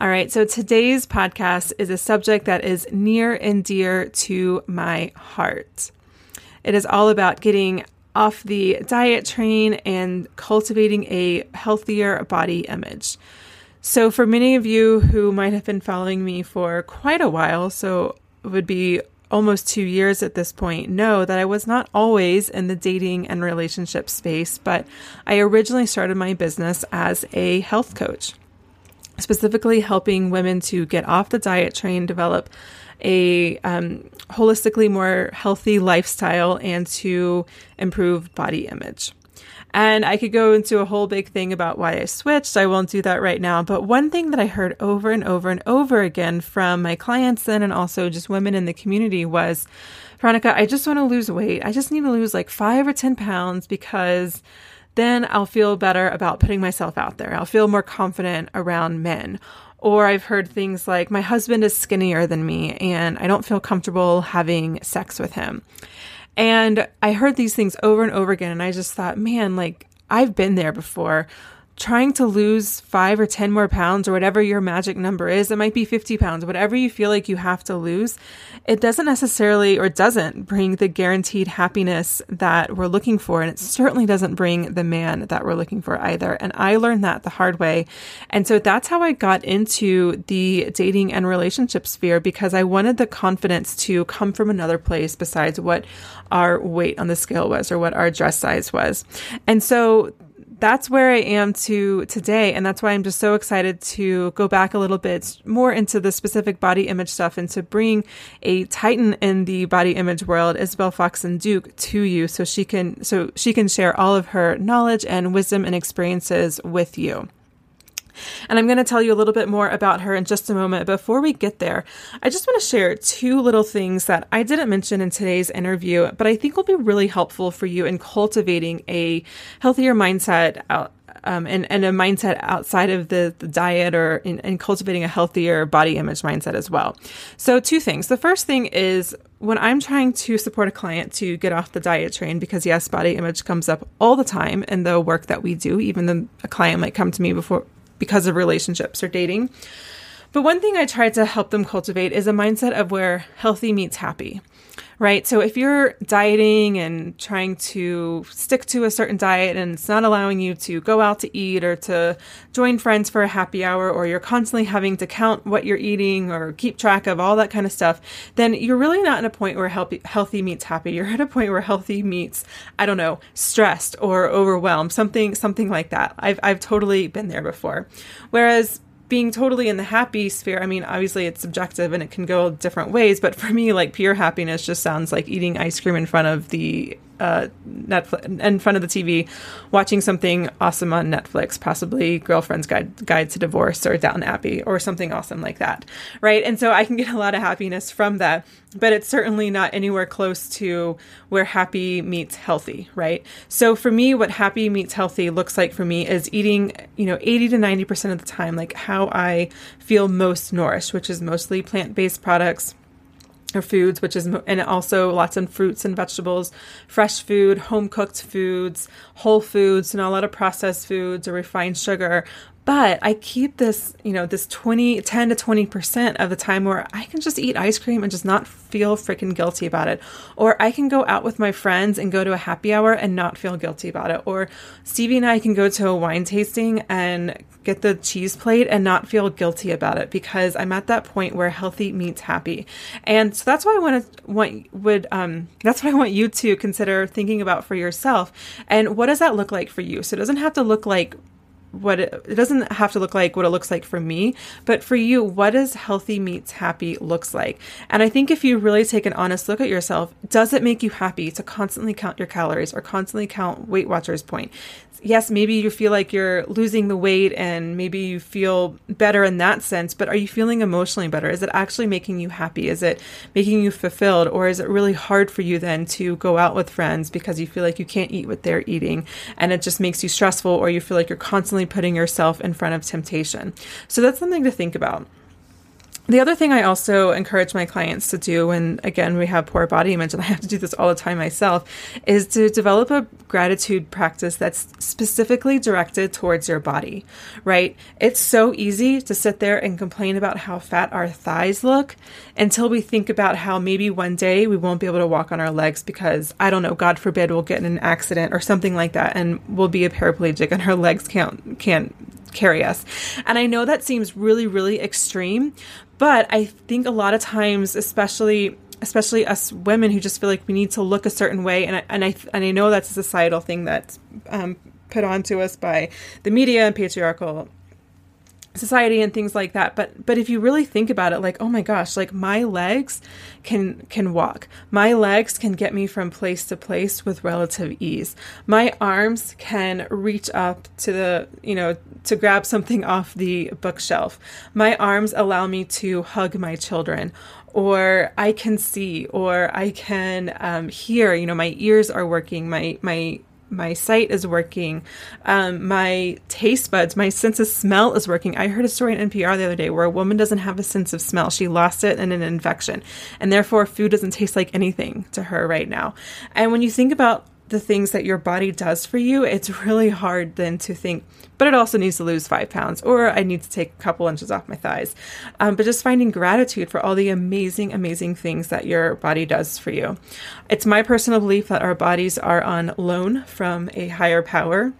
All right, so today's podcast is a subject that is near and dear to my heart. It is all about getting off the diet train and cultivating a healthier body image. So, for many of you who might have been following me for quite a while, so it would be almost two years at this point, know that I was not always in the dating and relationship space, but I originally started my business as a health coach specifically helping women to get off the diet train, develop a um, holistically more healthy lifestyle, and to improve body image. And I could go into a whole big thing about why I switched. I won't do that right now. But one thing that I heard over and over and over again from my clients then and also just women in the community was Veronica, I just want to lose weight. I just need to lose like five or 10 pounds because then I'll feel better about putting myself out there. I'll feel more confident around men. Or I've heard things like, my husband is skinnier than me and I don't feel comfortable having sex with him. And I heard these things over and over again. And I just thought, man, like I've been there before trying to lose five or 10 more pounds or whatever your magic number is, it might be 50 pounds, whatever you feel like you have to lose, it doesn't necessarily or doesn't bring the guaranteed happiness that we're looking for. And it certainly doesn't bring the man that we're looking for either. And I learned that the hard way. And so that's how I got into the dating and relationship sphere because I wanted the confidence to come from another place besides what our weight on the scale was or what our dress size was. And so that's where I am to today. And that's why I'm just so excited to go back a little bit more into the specific body image stuff and to bring a titan in the body image world, Isabel Foxen Duke, to you so she can so she can share all of her knowledge and wisdom and experiences with you. And I'm going to tell you a little bit more about her in just a moment. Before we get there, I just want to share two little things that I didn't mention in today's interview, but I think will be really helpful for you in cultivating a healthier mindset out. Um, and, and a mindset outside of the, the diet or in, in cultivating a healthier body image mindset as well. So, two things. The first thing is when I'm trying to support a client to get off the diet train, because yes, body image comes up all the time in the work that we do, even though a client might come to me before because of relationships or dating. But one thing I try to help them cultivate is a mindset of where healthy meets happy right? So if you're dieting and trying to stick to a certain diet and it's not allowing you to go out to eat or to join friends for a happy hour, or you're constantly having to count what you're eating or keep track of all that kind of stuff, then you're really not in a point where healthy, healthy meets happy. You're at a point where healthy meets, I don't know, stressed or overwhelmed, something, something like that. I've, I've totally been there before. Whereas being totally in the happy sphere, I mean, obviously it's subjective and it can go different ways, but for me, like pure happiness just sounds like eating ice cream in front of the uh, Netflix in front of the TV, watching something awesome on Netflix, possibly Girlfriend's Guide Guide to Divorce or Downton Abbey or something awesome like that, right? And so I can get a lot of happiness from that, but it's certainly not anywhere close to where happy meets healthy, right? So for me, what happy meets healthy looks like for me is eating, you know, 80 to 90% of the time, like how I feel most nourished, which is mostly plant based products or foods, which is, and also lots of fruits and vegetables, fresh food, home cooked foods, whole foods, not a lot of processed foods or refined sugar, but I keep this, you know, this 20, 10 to 20% of the time where I can just eat ice cream and just not feel freaking guilty about it. Or I can go out with my friends and go to a happy hour and not feel guilty about it. Or Stevie and I can go to a wine tasting and get the cheese plate and not feel guilty about it because I'm at that point where healthy meets happy. And so that's why I want to want would um that's what I want you to consider thinking about for yourself. And what does that look like for you? So it doesn't have to look like what it, it, doesn't have to look like what it looks like for me, but for you, what does healthy meets happy looks like? And I think if you really take an honest look at yourself, does it make you happy to constantly count your calories or constantly count Weight Watchers point? Yes, maybe you feel like you're losing the weight and maybe you feel better in that sense, but are you feeling emotionally better? Is it actually making you happy? Is it making you fulfilled? Or is it really hard for you then to go out with friends because you feel like you can't eat what they're eating and it just makes you stressful or you feel like you're constantly putting yourself in front of temptation? So that's something to think about. The other thing I also encourage my clients to do, and again, we have poor body image, and I have to do this all the time myself, is to develop a gratitude practice that's specifically directed towards your body, right? It's so easy to sit there and complain about how fat our thighs look until we think about how maybe one day we won't be able to walk on our legs because, I don't know, God forbid, we'll get in an accident or something like that, and we'll be a paraplegic and our legs can't, can't carry us. And I know that seems really, really extreme, but I think a lot of times, especially especially us women who just feel like we need to look a certain way, and I and I and I know that's a societal thing that's um, put onto us by the media and patriarchal society and things like that but but if you really think about it like oh my gosh like my legs can can walk my legs can get me from place to place with relative ease my arms can reach up to the you know to grab something off the bookshelf my arms allow me to hug my children or I can see, or I can um, hear. You know, my ears are working. My my my sight is working, um, my taste buds, my sense of smell is working. I heard a story in NPR the other day where a woman doesn't have a sense of smell. She lost it in an infection, and therefore food doesn't taste like anything to her right now. And when you think about the things that your body does for you, it's really hard then to think, but it also needs to lose five pounds, or I need to take a couple inches off my thighs. Um, but just finding gratitude for all the amazing, amazing things that your body does for you. It's my personal belief that our bodies are on loan from a higher power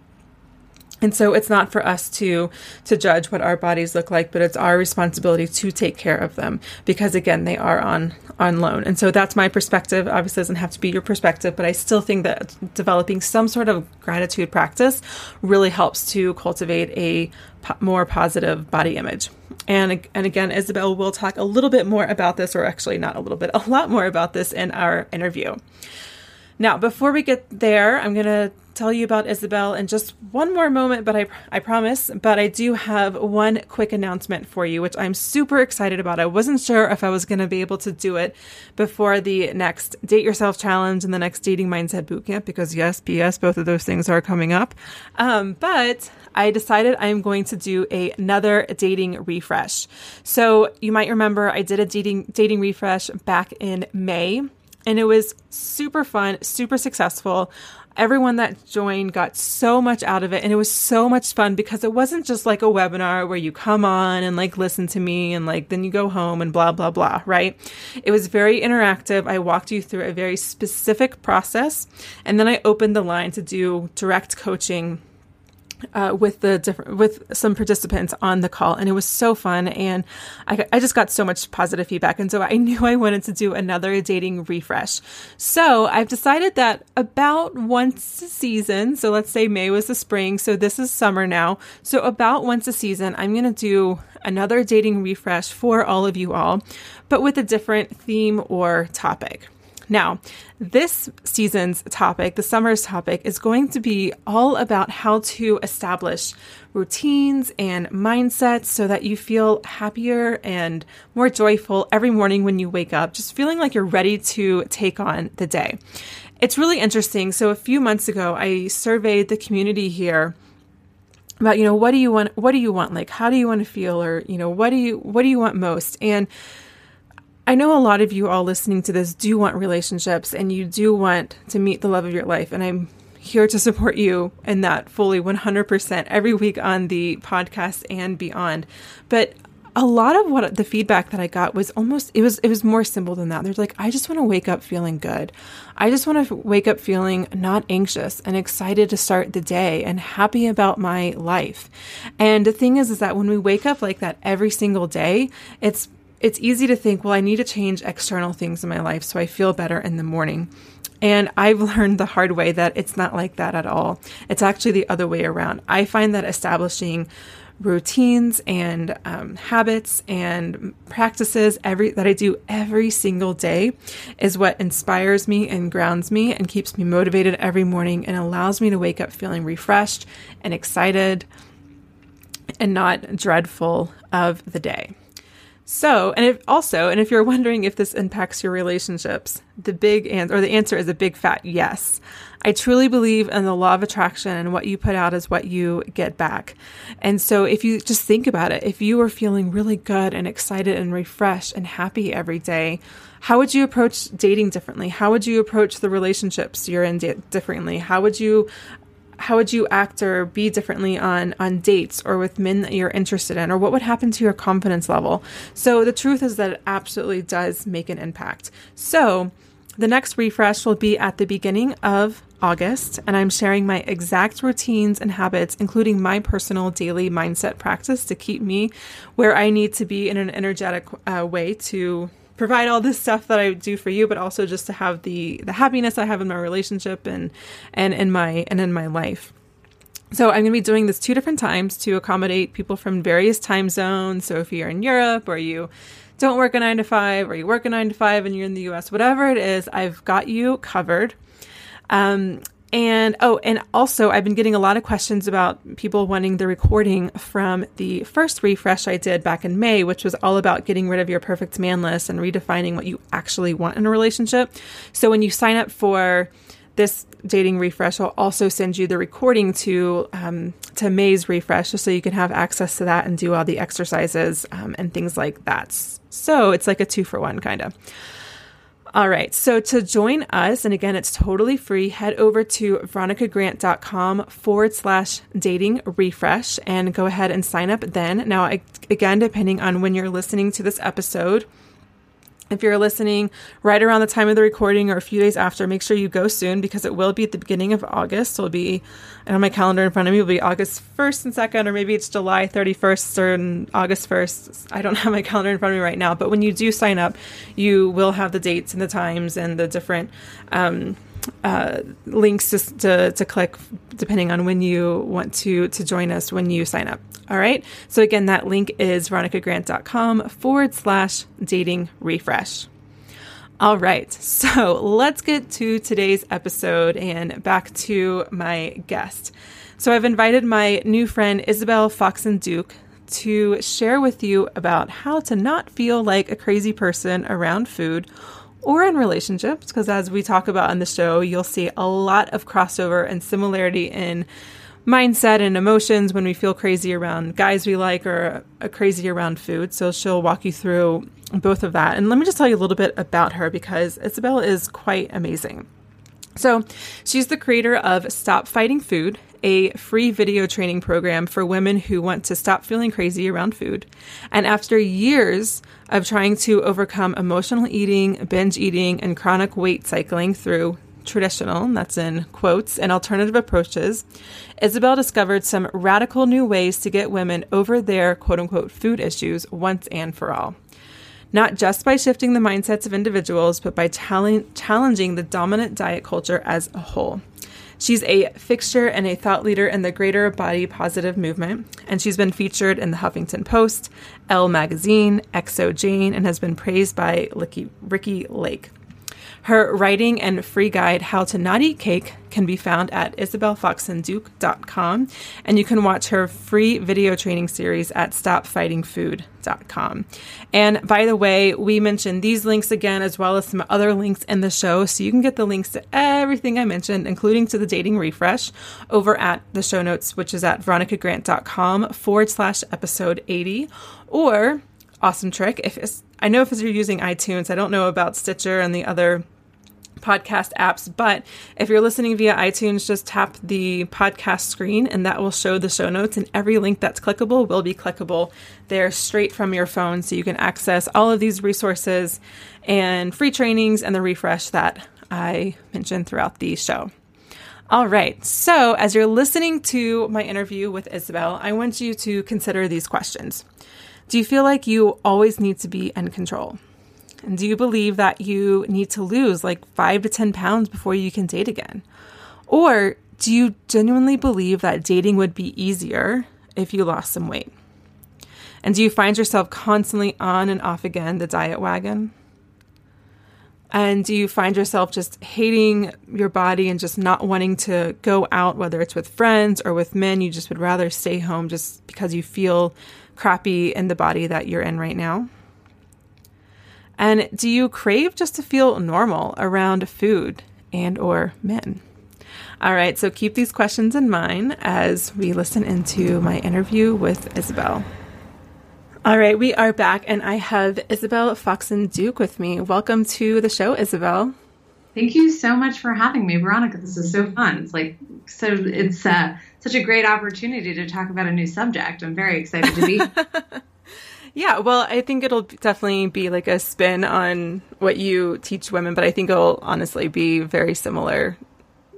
and so it's not for us to to judge what our bodies look like but it's our responsibility to take care of them because again they are on on loan. And so that's my perspective. Obviously doesn't have to be your perspective but i still think that developing some sort of gratitude practice really helps to cultivate a po- more positive body image. And and again isabel will talk a little bit more about this or actually not a little bit a lot more about this in our interview. Now before we get there i'm going to tell you about Isabel in just one more moment, but I, I promise. But I do have one quick announcement for you, which I'm super excited about. I wasn't sure if I was going to be able to do it before the next Date Yourself Challenge and the next Dating Mindset Bootcamp, because yes, PS, both of those things are coming up. Um, but I decided I'm going to do a, another dating refresh. So you might remember I did a dating dating refresh back in May and it was super fun, super successful. Everyone that joined got so much out of it and it was so much fun because it wasn't just like a webinar where you come on and like listen to me and like then you go home and blah blah blah right? It was very interactive. I walked you through a very specific process and then i opened the line to do direct coaching uh, with the different with some participants on the call, and it was so fun. And I, I just got so much positive feedback, and so I knew I wanted to do another dating refresh. So I've decided that about once a season. So let's say May was the spring, so this is summer now. So about once a season, I'm going to do another dating refresh for all of you all, but with a different theme or topic. Now, this season's topic, the summer's topic, is going to be all about how to establish routines and mindsets so that you feel happier and more joyful every morning when you wake up, just feeling like you're ready to take on the day. It's really interesting. So, a few months ago, I surveyed the community here about you know what do you want what do you want like how do you want to feel or you know what do you what do you want most and I know a lot of you all listening to this do want relationships and you do want to meet the love of your life. And I'm here to support you in that fully 100% every week on the podcast and beyond. But a lot of what the feedback that I got was almost it was it was more simple than that. There's like I just want to wake up feeling good. I just want to wake up feeling not anxious and excited to start the day and happy about my life. And the thing is is that when we wake up like that every single day, it's it's easy to think, well, I need to change external things in my life so I feel better in the morning. And I've learned the hard way that it's not like that at all. It's actually the other way around. I find that establishing routines and um, habits and practices every that I do every single day is what inspires me and grounds me and keeps me motivated every morning and allows me to wake up feeling refreshed and excited and not dreadful of the day. So, and if also, and if you're wondering if this impacts your relationships, the big answer, or the answer is a big fat yes. I truly believe in the law of attraction and what you put out is what you get back. And so if you just think about it, if you were feeling really good and excited and refreshed and happy every day, how would you approach dating differently? How would you approach the relationships you're in differently? How would you how would you act or be differently on on dates or with men that you're interested in or what would happen to your confidence level? So the truth is that it absolutely does make an impact. So the next refresh will be at the beginning of August, and I'm sharing my exact routines and habits, including my personal daily mindset practice to keep me where I need to be in an energetic uh, way to provide all this stuff that I do for you, but also just to have the the happiness I have in my relationship and and in my and in my life. So I'm going to be doing this two different times to accommodate people from various time zones. So if you're in Europe or you don't work a 9 to 5 or you work a 9 to 5 and you're in the US, whatever it is, I've got you covered. Um, and oh, and also, I've been getting a lot of questions about people wanting the recording from the first refresh I did back in May, which was all about getting rid of your perfect man list and redefining what you actually want in a relationship. So when you sign up for this dating refresh, I'll also send you the recording to um, to May's refresh, just so you can have access to that and do all the exercises um, and things like that. So it's like a two for one kind of. All right. So to join us, and again, it's totally free, head over to veronicagrant.com forward slash dating refresh and go ahead and sign up then. Now, again, depending on when you're listening to this episode, if you're listening right around the time of the recording or a few days after, make sure you go soon because it will be at the beginning of August. It'll be, I have my calendar in front of me, it'll be August 1st and 2nd, or maybe it's July 31st or August 1st. I don't have my calendar in front of me right now, but when you do sign up, you will have the dates and the times and the different um, uh, links to, to, to click depending on when you want to to join us when you sign up. All right. So again, that link is veronicagrant.com forward slash dating refresh. All right. So let's get to today's episode and back to my guest. So I've invited my new friend Isabel Foxen Duke to share with you about how to not feel like a crazy person around food or in relationships, because as we talk about on the show, you'll see a lot of crossover and similarity in mindset and emotions when we feel crazy around guys we like or a crazy around food. So she'll walk you through both of that. And let me just tell you a little bit about her because Isabel is quite amazing. So she's the creator of Stop Fighting Food, a free video training program for women who want to stop feeling crazy around food. And after years of trying to overcome emotional eating, binge eating, and chronic weight cycling through traditional, that's in quotes, and alternative approaches, Isabel discovered some radical new ways to get women over their quote unquote food issues once and for all. Not just by shifting the mindsets of individuals, but by challenging the dominant diet culture as a whole. She's a fixture and a thought leader in the greater body positive movement, and she's been featured in the Huffington Post, Elle Magazine, xoJane, and has been praised by Ricki Lake. Her writing and free guide, How to Not Eat Cake, can be found at isabelfoxenduke.com, and you can watch her free video training series at stopfightingfood.com. And by the way, we mentioned these links again, as well as some other links in the show, so you can get the links to everything I mentioned, including to the dating refresh, over at the show notes, which is at veronicagrant.com forward slash episode 80, or awesome trick if I know if you're using iTunes, I don't know about Stitcher and the other podcast apps. But if you're listening via iTunes, just tap the podcast screen and that will show the show notes. And every link that's clickable will be clickable there straight from your phone. So you can access all of these resources and free trainings and the refresh that I mentioned throughout the show. All right. So, as you're listening to my interview with Isabel, I want you to consider these questions. Do you feel like you always need to be in control? And do you believe that you need to lose like five to 10 pounds before you can date again? Or do you genuinely believe that dating would be easier if you lost some weight? And do you find yourself constantly on and off again the diet wagon? And do you find yourself just hating your body and just not wanting to go out, whether it's with friends or with men? You just would rather stay home just because you feel crappy in the body that you're in right now? And do you crave just to feel normal around food and or men? All right, so keep these questions in mind as we listen into my interview with Isabel. All right, we are back and I have Isabel Foxen Duke with me. Welcome to the show, Isabel. Thank you so much for having me, Veronica. This is so fun. It's like so it's uh, such a great opportunity to talk about a new subject. I'm very excited to be Yeah, well, I think it'll definitely be like a spin on what you teach women, but I think it'll honestly be very similar,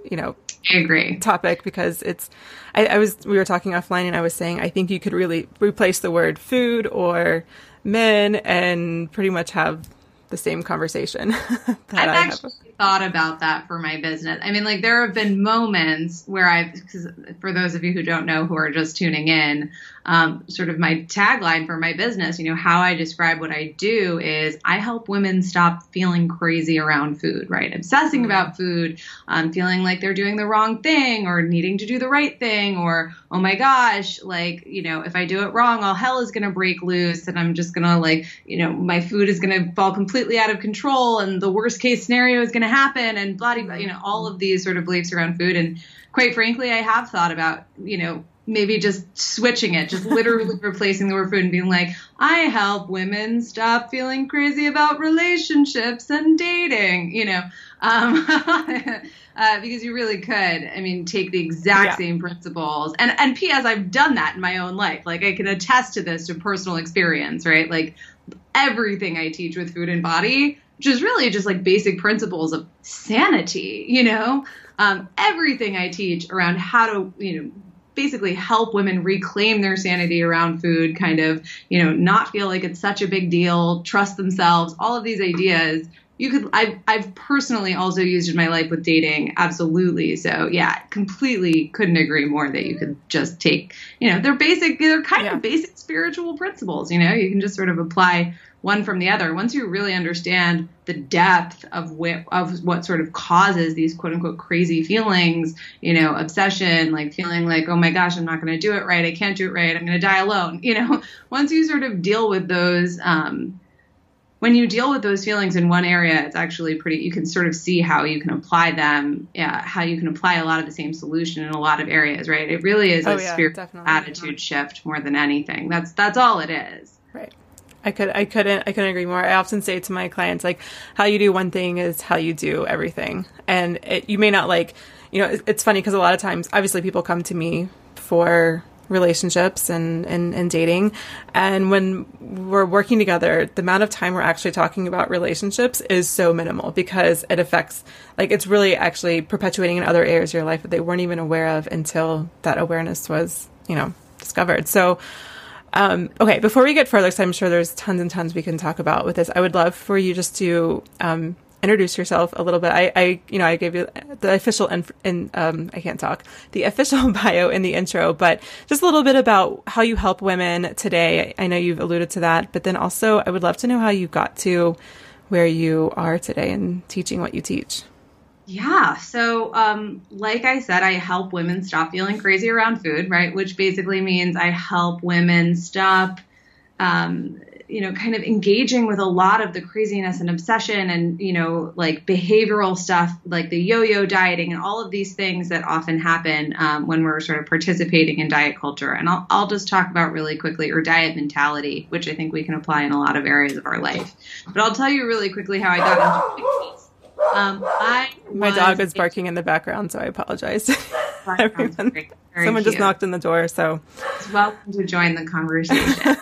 you know. I agree. Topic because it's, I, I was, we were talking offline and I was saying, I think you could really replace the word food or men and pretty much have the same conversation. I've actually thought about that for my business. I mean, like there have been moments where I've, because for those of you who don't know who are just tuning in, um, sort of my tagline for my business, you know, how I describe what I do is I help women stop feeling crazy around food, right? Obsessing mm-hmm. about food, um, feeling like they're doing the wrong thing or needing to do the right thing or, oh my gosh, like, you know, if I do it wrong, all hell is going to break loose and I'm just going to like, you know, my food is going to fall completely out of control and the worst case scenario is going to happen and blah, blah, you know, all of these sort of beliefs around food. And quite frankly, I have thought about, you know, maybe just switching it, just literally replacing the word food and being like, I help women stop feeling crazy about relationships and dating, you know, um, uh, because you really could. I mean, take the exact yeah. same principles. And, and P.S., I've done that in my own life. Like, I can attest to this to personal experience, right? Like, everything I teach with food and body, which is really just like basic principles of sanity, you know? Um, everything I teach around how to, you know, basically help women reclaim their sanity around food, kind of, you know, not feel like it's such a big deal, trust themselves, all of these ideas. You could, I've, I've personally also used in my life with dating, absolutely. So yeah, completely couldn't agree more that you could just take, you know, they're basic, they're kind yeah. of basic spiritual principles. You know, you can just sort of apply one from the other. Once you really understand the depth of what of what sort of causes these quote unquote crazy feelings, you know, obsession, like feeling like, oh my gosh, I'm not going to do it right, I can't do it right, I'm going to die alone. You know, once you sort of deal with those. Um, when you deal with those feelings in one area, it's actually pretty. You can sort of see how you can apply them. Yeah, how you can apply a lot of the same solution in a lot of areas. Right? It really is oh, a yeah, spiritual attitude shift more than anything. That's that's all it is. I could I couldn't I couldn't agree more. I often say to my clients like how you do one thing is how you do everything. And it, you may not like, you know, it's funny because a lot of times obviously people come to me for relationships and, and, and dating. And when we're working together, the amount of time we're actually talking about relationships is so minimal because it affects, like, it's really actually perpetuating in other areas of your life that they weren't even aware of until that awareness was, you know, discovered. So, um, okay, before we get further, because I'm sure there's tons and tons we can talk about with this, I would love for you just to um, introduce yourself a little bit. I, I, you know, I gave you the official in, in um, I can't talk the official bio in the intro, but just a little bit about how you help women today. I know you've alluded to that, but then also I would love to know how you got to where you are today and teaching what you teach. Yeah. So, um, like I said, I help women stop feeling crazy around food, right? Which basically means I help women stop um, you know, kind of engaging with a lot of the craziness and obsession and, you know, like behavioral stuff, like the yo yo dieting and all of these things that often happen um, when we're sort of participating in diet culture. And I'll, I'll just talk about really quickly, or diet mentality, which I think we can apply in a lot of areas of our life. But I'll tell you really quickly how I got into um, I My dog is barking in the background, so I apologize. Everyone. Someone cute. just knocked on the door, so. Welcome to join the conversation.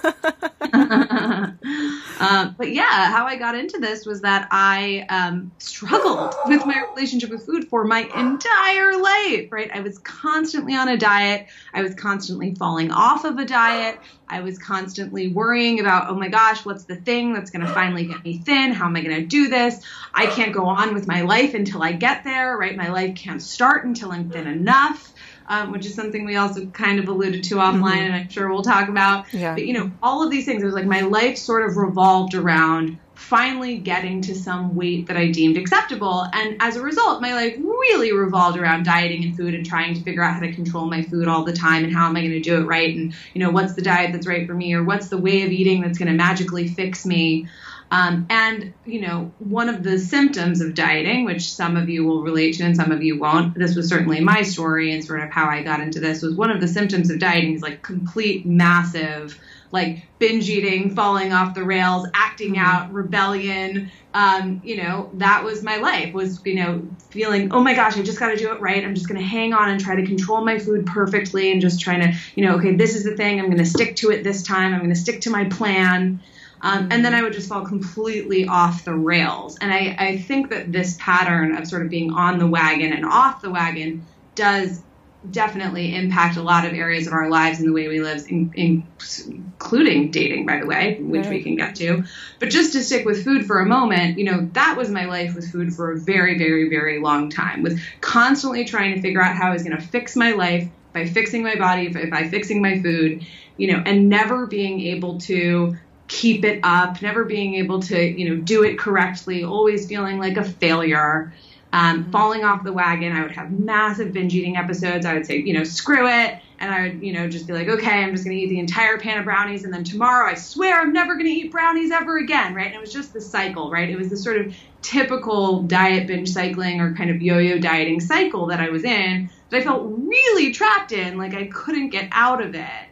uh, but yeah, how I got into this was that I um, struggled with my relationship with food for my entire life, right? I was constantly on a diet. I was constantly falling off of a diet. I was constantly worrying about, oh my gosh, what's the thing that's going to finally get me thin? How am I going to do this? I can't go on with my life until I get there, right? My life can't start until I'm thin enough um, which is something we also kind of alluded to offline, mm-hmm. and I'm sure we'll talk about. Yeah. But you know, all of these things. It was like my life sort of revolved around finally getting to some weight that I deemed acceptable. And as a result, my life really revolved around dieting and food and trying to figure out how to control my food all the time and how am I going to do it right and you know what's the diet that's right for me or what's the way of eating that's going to magically fix me. Um, and, you know, one of the symptoms of dieting, which some of you will relate to and some of you won't, this was certainly my story and sort of how I got into this, was one of the symptoms of dieting is like complete, massive, like binge eating, falling off the rails, acting mm-hmm. out, rebellion. Um, you know, that was my life was, you know, feeling, oh my gosh, I just got to do it right. I'm just going to hang on and try to control my food perfectly and just trying to, you know, okay, this is the thing. I'm going to stick to it this time. I'm going to stick to my plan. Um, and then I would just fall completely off the rails. And I, I think that this pattern of sort of being on the wagon and off the wagon does definitely impact a lot of areas of our lives and the way we live, in, in, including dating, by the way, which right. we can get to. But just to stick with food for a moment, you know, that was my life with food for a very, very, very long time, with constantly trying to figure out how I was going to fix my life by fixing my body, by, by fixing my food, you know, and never being able to keep it up, never being able to, you know, do it correctly, always feeling like a failure, um, falling off the wagon. I would have massive binge eating episodes. I would say, you know, screw it. And I would, you know, just be like, okay, I'm just going to eat the entire pan of brownies. And then tomorrow, I swear I'm never going to eat brownies ever again, right? And it was just the cycle, right? It was the sort of typical diet binge cycling or kind of yo yo dieting cycle that I was in that I felt really trapped in. Like I couldn't get out of it.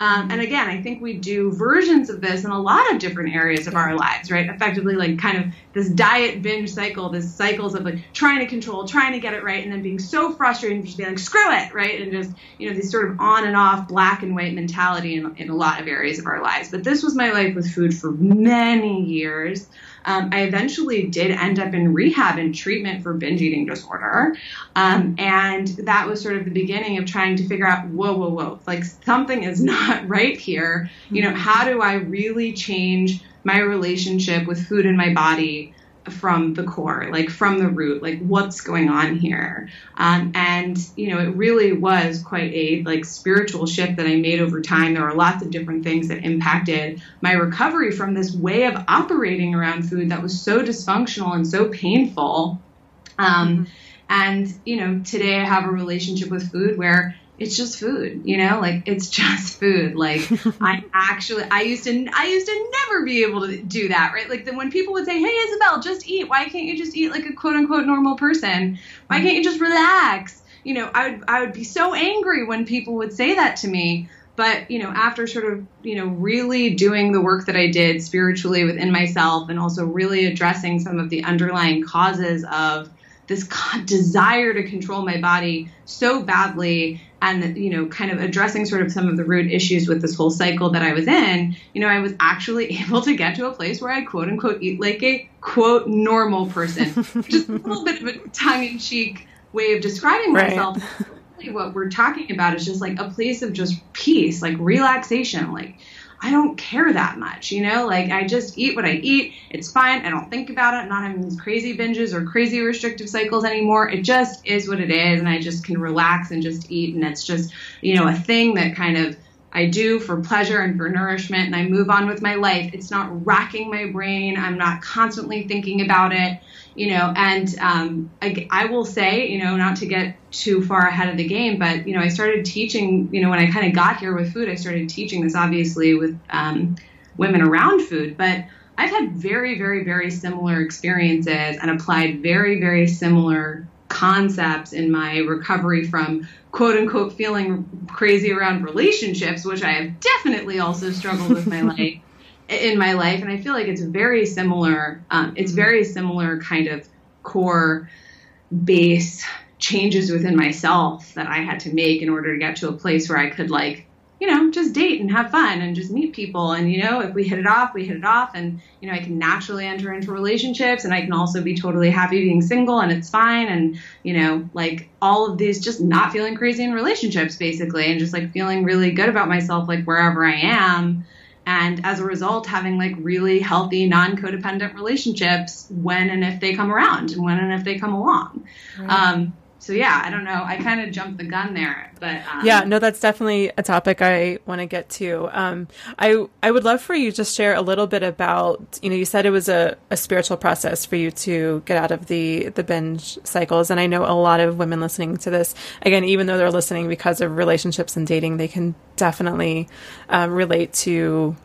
Um, and again, I think we do versions of this in a lot of different areas of our lives, right? Effectively, like kind of this diet binge cycle, this cycles of like trying to control, trying to get it right, and then being so frustrated and just being like, screw it, right? And just, you know, this sort of on and off black and white mentality in, in a lot of areas of our lives. But this was my life with food for many years. Um, I eventually did end up in rehab and treatment for binge eating disorder. Um, and that was sort of the beginning of trying to figure out, whoa, whoa, whoa, like something is not right here. You know, how do I really change my relationship with food in my body? From the core, like from the root, like what's going on here. Um, and you know, it really was quite a like spiritual shift that I made over time. There were lots of different things that impacted my recovery from this way of operating around food that was so dysfunctional and so painful. Um, and you know, today I have a relationship with food where it's just food, you know, like it's just food. Like I actually, I used to, I used to never be able to do that, right? Like then when people would say, "Hey, Isabel, just eat. Why can't you just eat like a quote unquote normal person? Why can't you just relax?" You know, I would, I would be so angry when people would say that to me. but you know after sort of you know really doing the work that i did spiritually within myself and also really addressing some of the underlying causes of this desire to control my body so badly and you know kind of addressing sort of some of the root issues with this whole cycle that i was in you know i was actually able to get to a place where i quote unquote eat like a quote normal person just a little bit of a tongue-in-cheek way of describing right. myself what we're talking about is just like a place of just peace, like relaxation. Like, I don't care that much, you know? Like, I just eat what I eat. It's fine. I don't think about it. I'm not having these crazy binges or crazy restrictive cycles anymore. It just is what it is. And I just can relax and just eat. And it's just, you know, a thing that kind of I do for pleasure and for nourishment. And I move on with my life. It's not racking my brain. I'm not constantly thinking about it you know, and um, I, I, will say, you know, not to get too far ahead of the game, but you know, I started teaching, you know, when I kind of got here with food, I started teaching this obviously with um, women around food, but I've had very, very, very similar experiences and applied very, very similar concepts in my recovery from quote unquote feeling crazy around relationships, which I have definitely also struggled with my life in my life, and I feel like it's very similar. Um, it's very similar kind of core base changes within myself that I had to make in order to get to a place where I could like you know, just date and have fun and just meet people. And, you know, if we hit it off, we hit it off. And, you know, I can naturally enter into relationships and I can also be totally happy being single and it's fine. And, you know, like all of these just not feeling crazy in relationships basically and just like feeling really good about myself, like wherever I am and as a result having like really healthy non-codependent relationships when and if they come around and when and if they come along right. um, so yeah i don't know. I kind of jumped the gun there but um, yeah no that's definitely a topic i want to get to. Um, i i would love for you to share a little bit about you know you said it was a, a spiritual process for you to get out of the the binge cycles and i know a lot of women listening to this again even though they're listening because of relationships and dating they can definitely um, relate to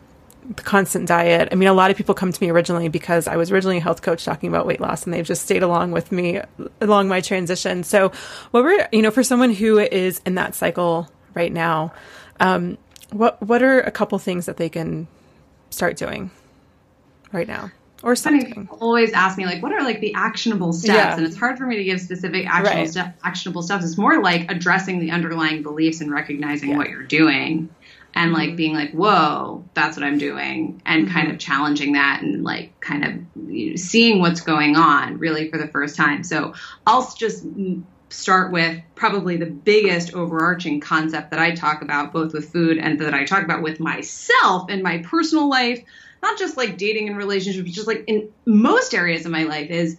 the constant diet. I mean, a lot of people come to me originally because I was originally a health coach talking about weight loss and they've just stayed along with me along my transition. So, what we're, you know, for someone who is in that cycle right now, um, what, what are a couple things that they can start doing right now? Or something. always ask me like, what are like the actionable steps? Yeah. And it's hard for me to give specific actionable, right. Actionable steps. It's more like addressing the underlying beliefs and recognizing yeah. what you're doing and like mm-hmm. being like whoa that's what i'm doing and mm-hmm. kind of challenging that and like kind of you know, seeing what's going on really for the first time so i'll just start with probably the biggest overarching concept that i talk about both with food and that i talk about with myself in my personal life not just like dating and relationships just like in most areas of my life is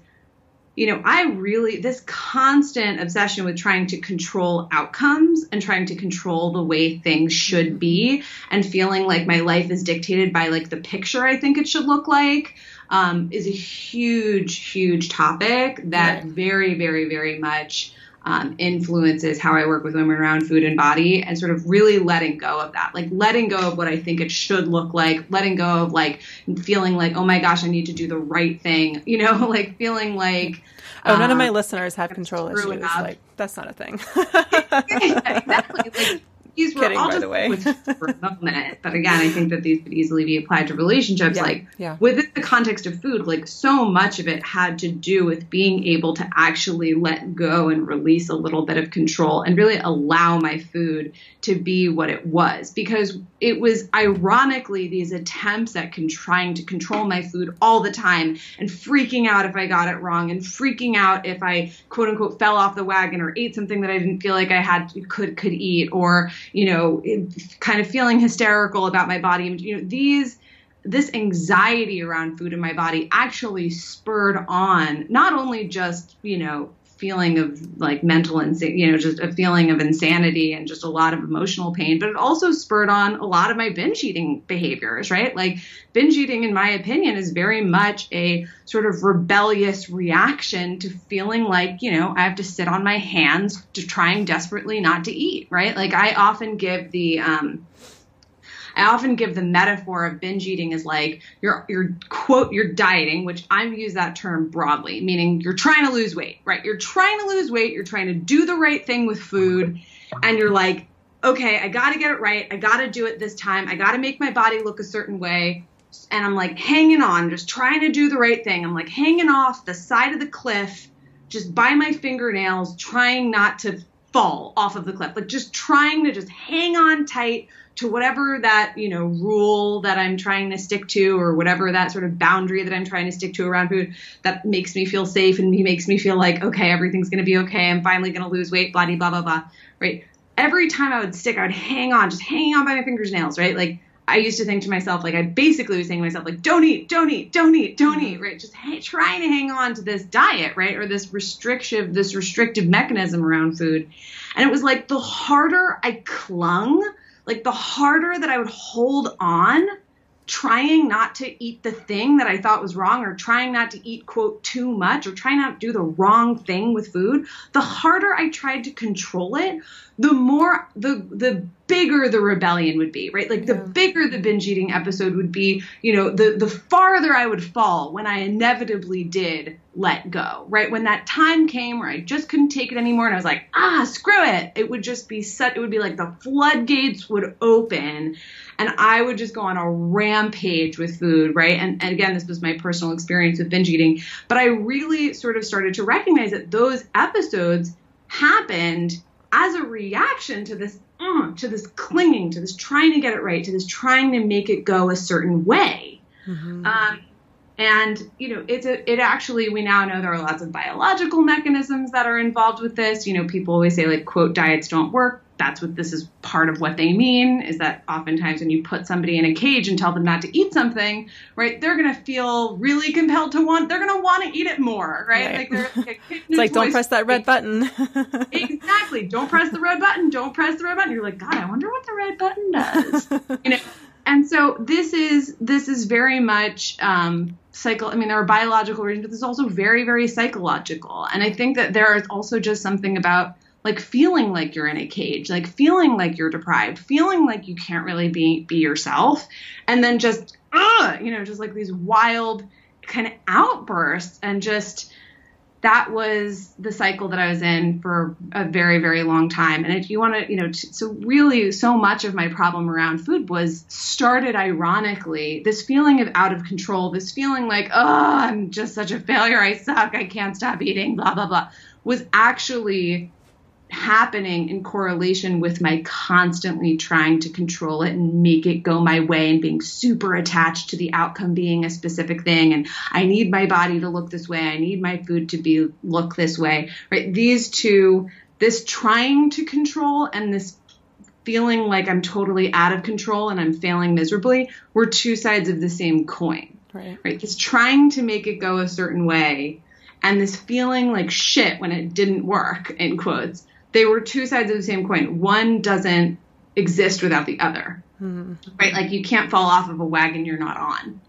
you know, I really, this constant obsession with trying to control outcomes and trying to control the way things should be and feeling like my life is dictated by like the picture I think it should look like um, is a huge, huge topic that right. very, very, very much um, influences how I work with women around food and body and sort of really letting go of that. Like letting go of what I think it should look like, letting go of like feeling like, oh my gosh, I need to do the right thing, you know, like feeling like. Oh, none of my um, listeners have control issues. Like, that's not a thing. yeah, exactly. Like, these were Kidding, all by the way. for a moment. But again, I think that these could easily be applied to relationships. Yeah, like yeah. within the context of food, like so much of it had to do with being able to actually let go and release a little bit of control and really allow my food to be what it was. Because it was ironically these attempts at con- trying to control my food all the time and freaking out if I got it wrong and freaking out if I quote unquote fell off the wagon or ate something that I didn't feel like I had could could eat or you know, kind of feeling hysterical about my body. You know, these this anxiety around food in my body actually spurred on not only just you know feeling of like mental and you know just a feeling of insanity and just a lot of emotional pain but it also spurred on a lot of my binge eating behaviors right? Like binge eating in my opinion is very much a sort of rebellious reaction to feeling like you know i have to sit on my hands to trying desperately not to eat right? Like i often give the um I often give the metaphor of binge eating as like you're you're quote you're dieting, which I use that term broadly, meaning you're trying to lose weight, right? You're trying to lose weight, you're trying to do the right thing with food, and you're like, okay, I got to get it right. I got to do it this time. I got to make my body look a certain way. And I'm like hanging on, just trying to do the right thing. I'm like hanging off the side of the cliff, just by my fingernails, trying not to fall off of the cliff. Like just trying to just hang on tight to whatever that, you know, rule that I'm trying to stick to or whatever that sort of boundary that I'm trying to stick to around food that makes me feel safe and makes me feel like, okay, everything's going to be okay. I'm finally going to lose weight, blah, blah, blah, blah. Right every time I would stick, I would hang on, just hanging on by my fingers nails, right? Like I used to think to myself, like I basically was saying to myself, like, don't eat, don't eat, don't eat, don't eat, right? Just ha- trying to hang on to this diet, right? Or this restrictive, this restrictive mechanism around food. And it was like the harder I clung, like the harder that I would hold on, trying not to eat the thing that I thought was wrong or trying not to eat, quote, too much or trying not to do the wrong thing with food, the harder I tried to control it, the more the the bigger the rebellion would be, right? Like the bigger the binge eating episode would be, you know, the the farther I would fall when I inevitably did let go, right? When that time came where I just couldn't take it anymore and I was like, ah, screw it. It would just be set it would be like the floodgates would open and I would just go on a rampage with food, right? And, and again, this was my personal experience with binge eating, but I really sort of started to recognize that those episodes happened as a reaction to this uh, to this clinging to this trying to get it right to this trying to make it go a certain way mm-hmm. um, and you know it's a, it actually we now know there are lots of biological mechanisms that are involved with this you know people always say like quote diets don't work that's what this is part of what they mean is that oftentimes when you put somebody in a cage and tell them not to eat something right they're going to feel really compelled to want they're going to want to eat it more right, right. like they're like, it's like don't press that red button exactly don't press the red button don't press the red button you're like god i wonder what the red button does you know and so this is this is very much um, cycle. I mean, there are biological reasons, but this is also very very psychological. And I think that there is also just something about like feeling like you're in a cage, like feeling like you're deprived, feeling like you can't really be be yourself, and then just uh, you know, just like these wild kind of outbursts and just that was the cycle that I was in for a very, very long time. And if you want to, you know, t- so really so much of my problem around food was started ironically, this feeling of out of control, this feeling like, oh, I'm just such a failure. I suck. I can't stop eating, blah, blah, blah, was actually happening in correlation with my constantly trying to control it and make it go my way and being super attached to the outcome being a specific thing. And I need my body to look this way. I need my food to be look this way right? These two this trying to control and this feeling like I'm totally out of control and I'm failing miserably were two sides of the same coin right. right? This trying to make it go a certain way and this feeling like shit when it didn't work in quotes they were two sides of the same coin. One doesn't exist without the other, mm-hmm. right? Like you can't fall off of a wagon you're not on.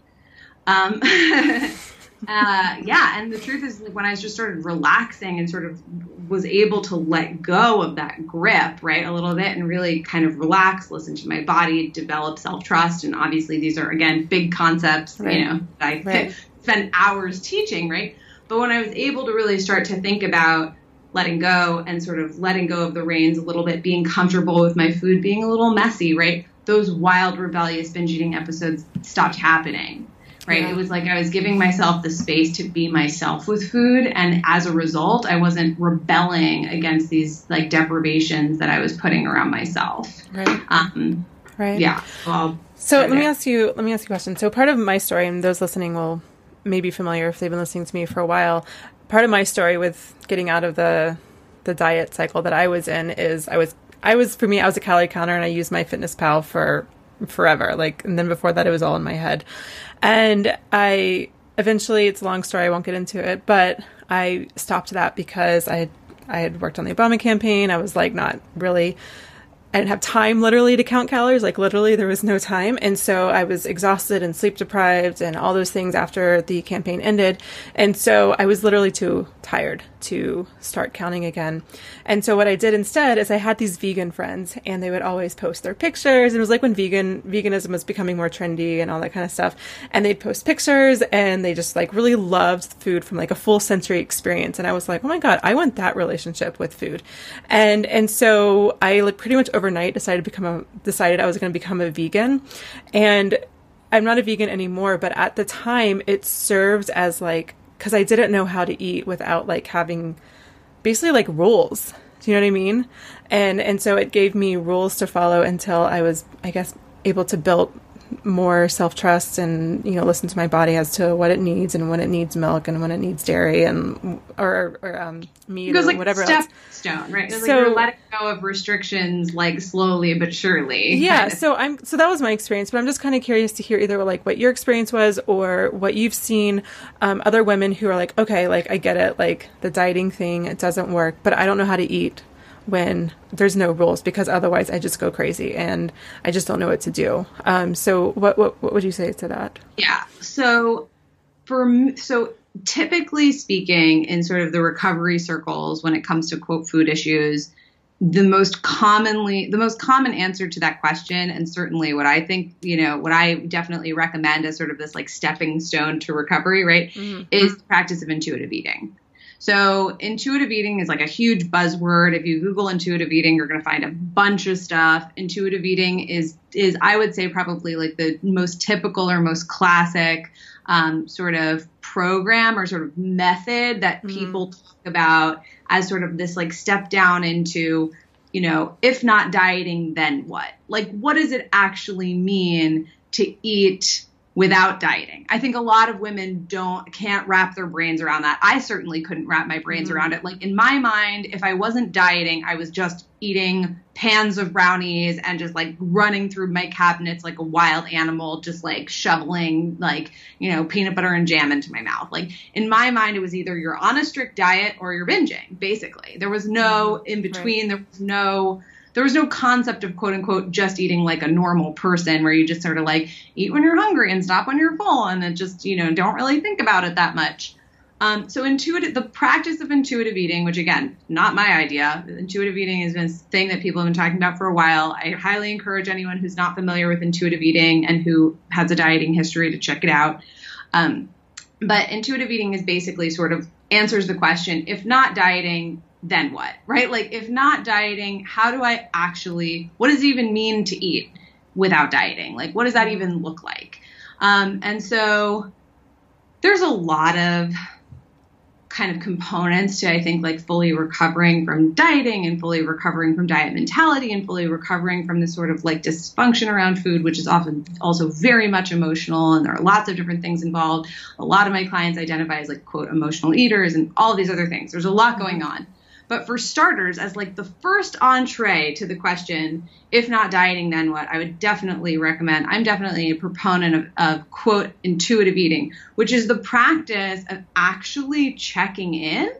Um, uh, yeah, and the truth is, like, when I just started relaxing and sort of was able to let go of that grip, right, a little bit, and really kind of relax, listen to my body, develop self trust, and obviously these are again big concepts, right. you know, I right. spend hours teaching, right? But when I was able to really start to think about letting go and sort of letting go of the reins a little bit, being comfortable with my food being a little messy, right? Those wild, rebellious binge eating episodes stopped happening, right? Yeah. It was like I was giving myself the space to be myself with food. And as a result, I wasn't rebelling against these like deprivations that I was putting around myself. Right. Um, right. Yeah. Well, so let me ask you, let me ask you a question. So part of my story, and those listening will may be familiar if they've been listening to me for a while part of my story with getting out of the the diet cycle that I was in is I was I was for me I was a calorie counter and I used MyFitnessPal for forever like and then before that it was all in my head. And I eventually it's a long story I won't get into it but I stopped that because I had I had worked on the Obama campaign. I was like not really I didn't have time literally to count calories. Like literally, there was no time, and so I was exhausted and sleep deprived and all those things after the campaign ended. And so I was literally too tired to start counting again. And so what I did instead is I had these vegan friends, and they would always post their pictures. And it was like when vegan veganism was becoming more trendy and all that kind of stuff. And they'd post pictures, and they just like really loved food from like a full sensory experience. And I was like, oh my god, I want that relationship with food. And and so I like pretty much overnight decided to become a decided I was going to become a vegan, and I'm not a vegan anymore. But at the time, it served as like because I didn't know how to eat without like having basically like rules. Do you know what I mean? And and so it gave me rules to follow until I was, I guess, able to build more self trust and you know listen to my body as to what it needs and when it needs milk and when it needs dairy and or, or um, meat it or like whatever step else. stone, right? So- like you're letting go of restrictions, like slowly but surely. Yeah, kind of. so I'm so that was my experience, but I'm just kind of curious to hear either like what your experience was or what you've seen um, other women who are like, okay, like I get it, like the dieting thing, it doesn't work, but I don't know how to eat when there's no rules because otherwise I just go crazy and I just don't know what to do. Um, so what what what would you say to that? Yeah. So for so typically speaking in sort of the recovery circles when it comes to quote food issues the most commonly the most common answer to that question and certainly what i think you know what i definitely recommend as sort of this like stepping stone to recovery right is the practice of intuitive eating so intuitive eating is like a huge buzzword. If you Google intuitive eating, you're going to find a bunch of stuff. Intuitive eating is is I would say probably like the most typical or most classic um, sort of program or sort of method that people talk about as sort of this like step down into you know, if not dieting, then what? Like, what does it actually mean to eat without dieting? I think a lot of women don't, can't wrap their brains around that. I certainly couldn't wrap my brains mm-hmm. around it. Like, in my mind, if I wasn't dieting, I was just eating pans of brownies and just like running through my cabinets like a wild animal, just like shoveling like, you know, peanut butter and jam into my mouth. Like, in my mind, it was either you're on a strict diet or you're binging, basically. There was no mm-hmm. in between. There was no there was no concept of quote unquote just eating like a normal person where you just sort of like eat when you're hungry and stop when you're full and just you know don't really think about it that much. Um, so intuitive the practice of intuitive eating which again not my idea. Intuitive eating been a thing that people have been talking about for a while. I highly encourage anyone who's not familiar with intuitive eating and who has a dieting history to check it out. Um, but intuitive eating is basically sort of answers the question if not dieting then what right like if not dieting how do i actually what does it even mean to eat without dieting like what does that even look like um, and so there's a lot of kind of components to I think like fully recovering from dieting and fully recovering from diet mentality and fully recovering from this sort of like dysfunction around food, which is often also very much emotional and there are lots of different things involved. A lot of my clients identify as like quote emotional eaters and all these other things. There's a lot going on. But for starters, as like the first entree to the question, if not dieting, then what? I would definitely recommend. I'm definitely a proponent of, of quote intuitive eating, which is the practice of actually checking in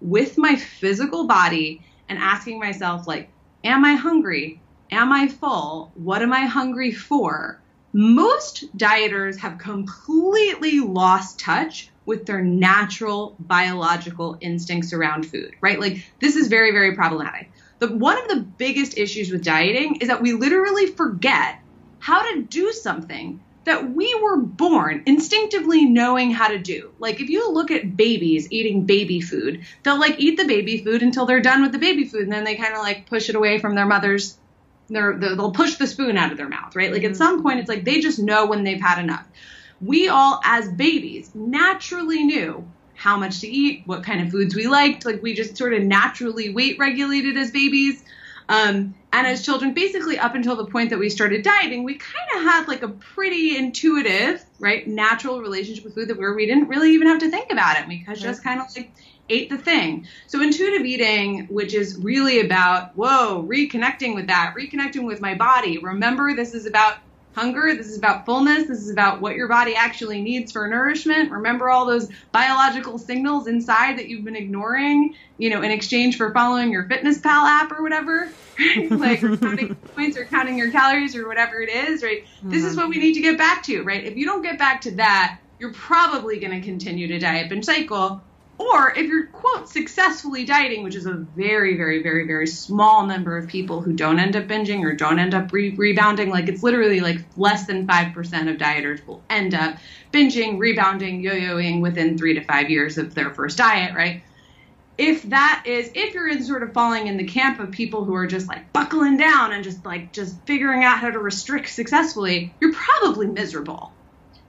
with my physical body and asking myself, like, am I hungry? Am I full? What am I hungry for? Most dieters have completely lost touch with their natural biological instincts around food, right? Like this is very, very problematic. The one of the biggest issues with dieting is that we literally forget how to do something that we were born instinctively knowing how to do. Like if you look at babies eating baby food, they'll like eat the baby food until they're done with the baby food and then they kind of like push it away from their mother's they're, they'll push the spoon out of their mouth, right? Like at mm-hmm. some point it's like they just know when they've had enough we all, as babies, naturally knew how much to eat, what kind of foods we liked. Like we just sort of naturally weight regulated as babies. Um, and as children, basically up until the point that we started dieting, we kind of had like a pretty intuitive, right, natural relationship with food that where we didn't really even have to think about it. We just kind of like ate the thing. So intuitive eating, which is really about, whoa, reconnecting with that, reconnecting with my body. Remember, this is about hunger. This is about fullness. This is about what your body actually needs for nourishment. Remember all those biological signals inside that you've been ignoring, you know, in exchange for following your Fitness Pal app or whatever, like counting points or counting your calories or whatever it is, right? This is what we mm-hmm. need to get back to, right? If you don't get back to that, you're probably going to continue to diet and cycle. Or if you're, quote, successfully dieting, which is a very, very, very, very small number of people who don't end up binging or don't end up re- rebounding, like it's literally like less than 5% of dieters will end up binging, rebounding, yo yoing within three to five years of their first diet, right? if that is if you're in sort of falling in the camp of people who are just like buckling down and just like just figuring out how to restrict successfully you're probably miserable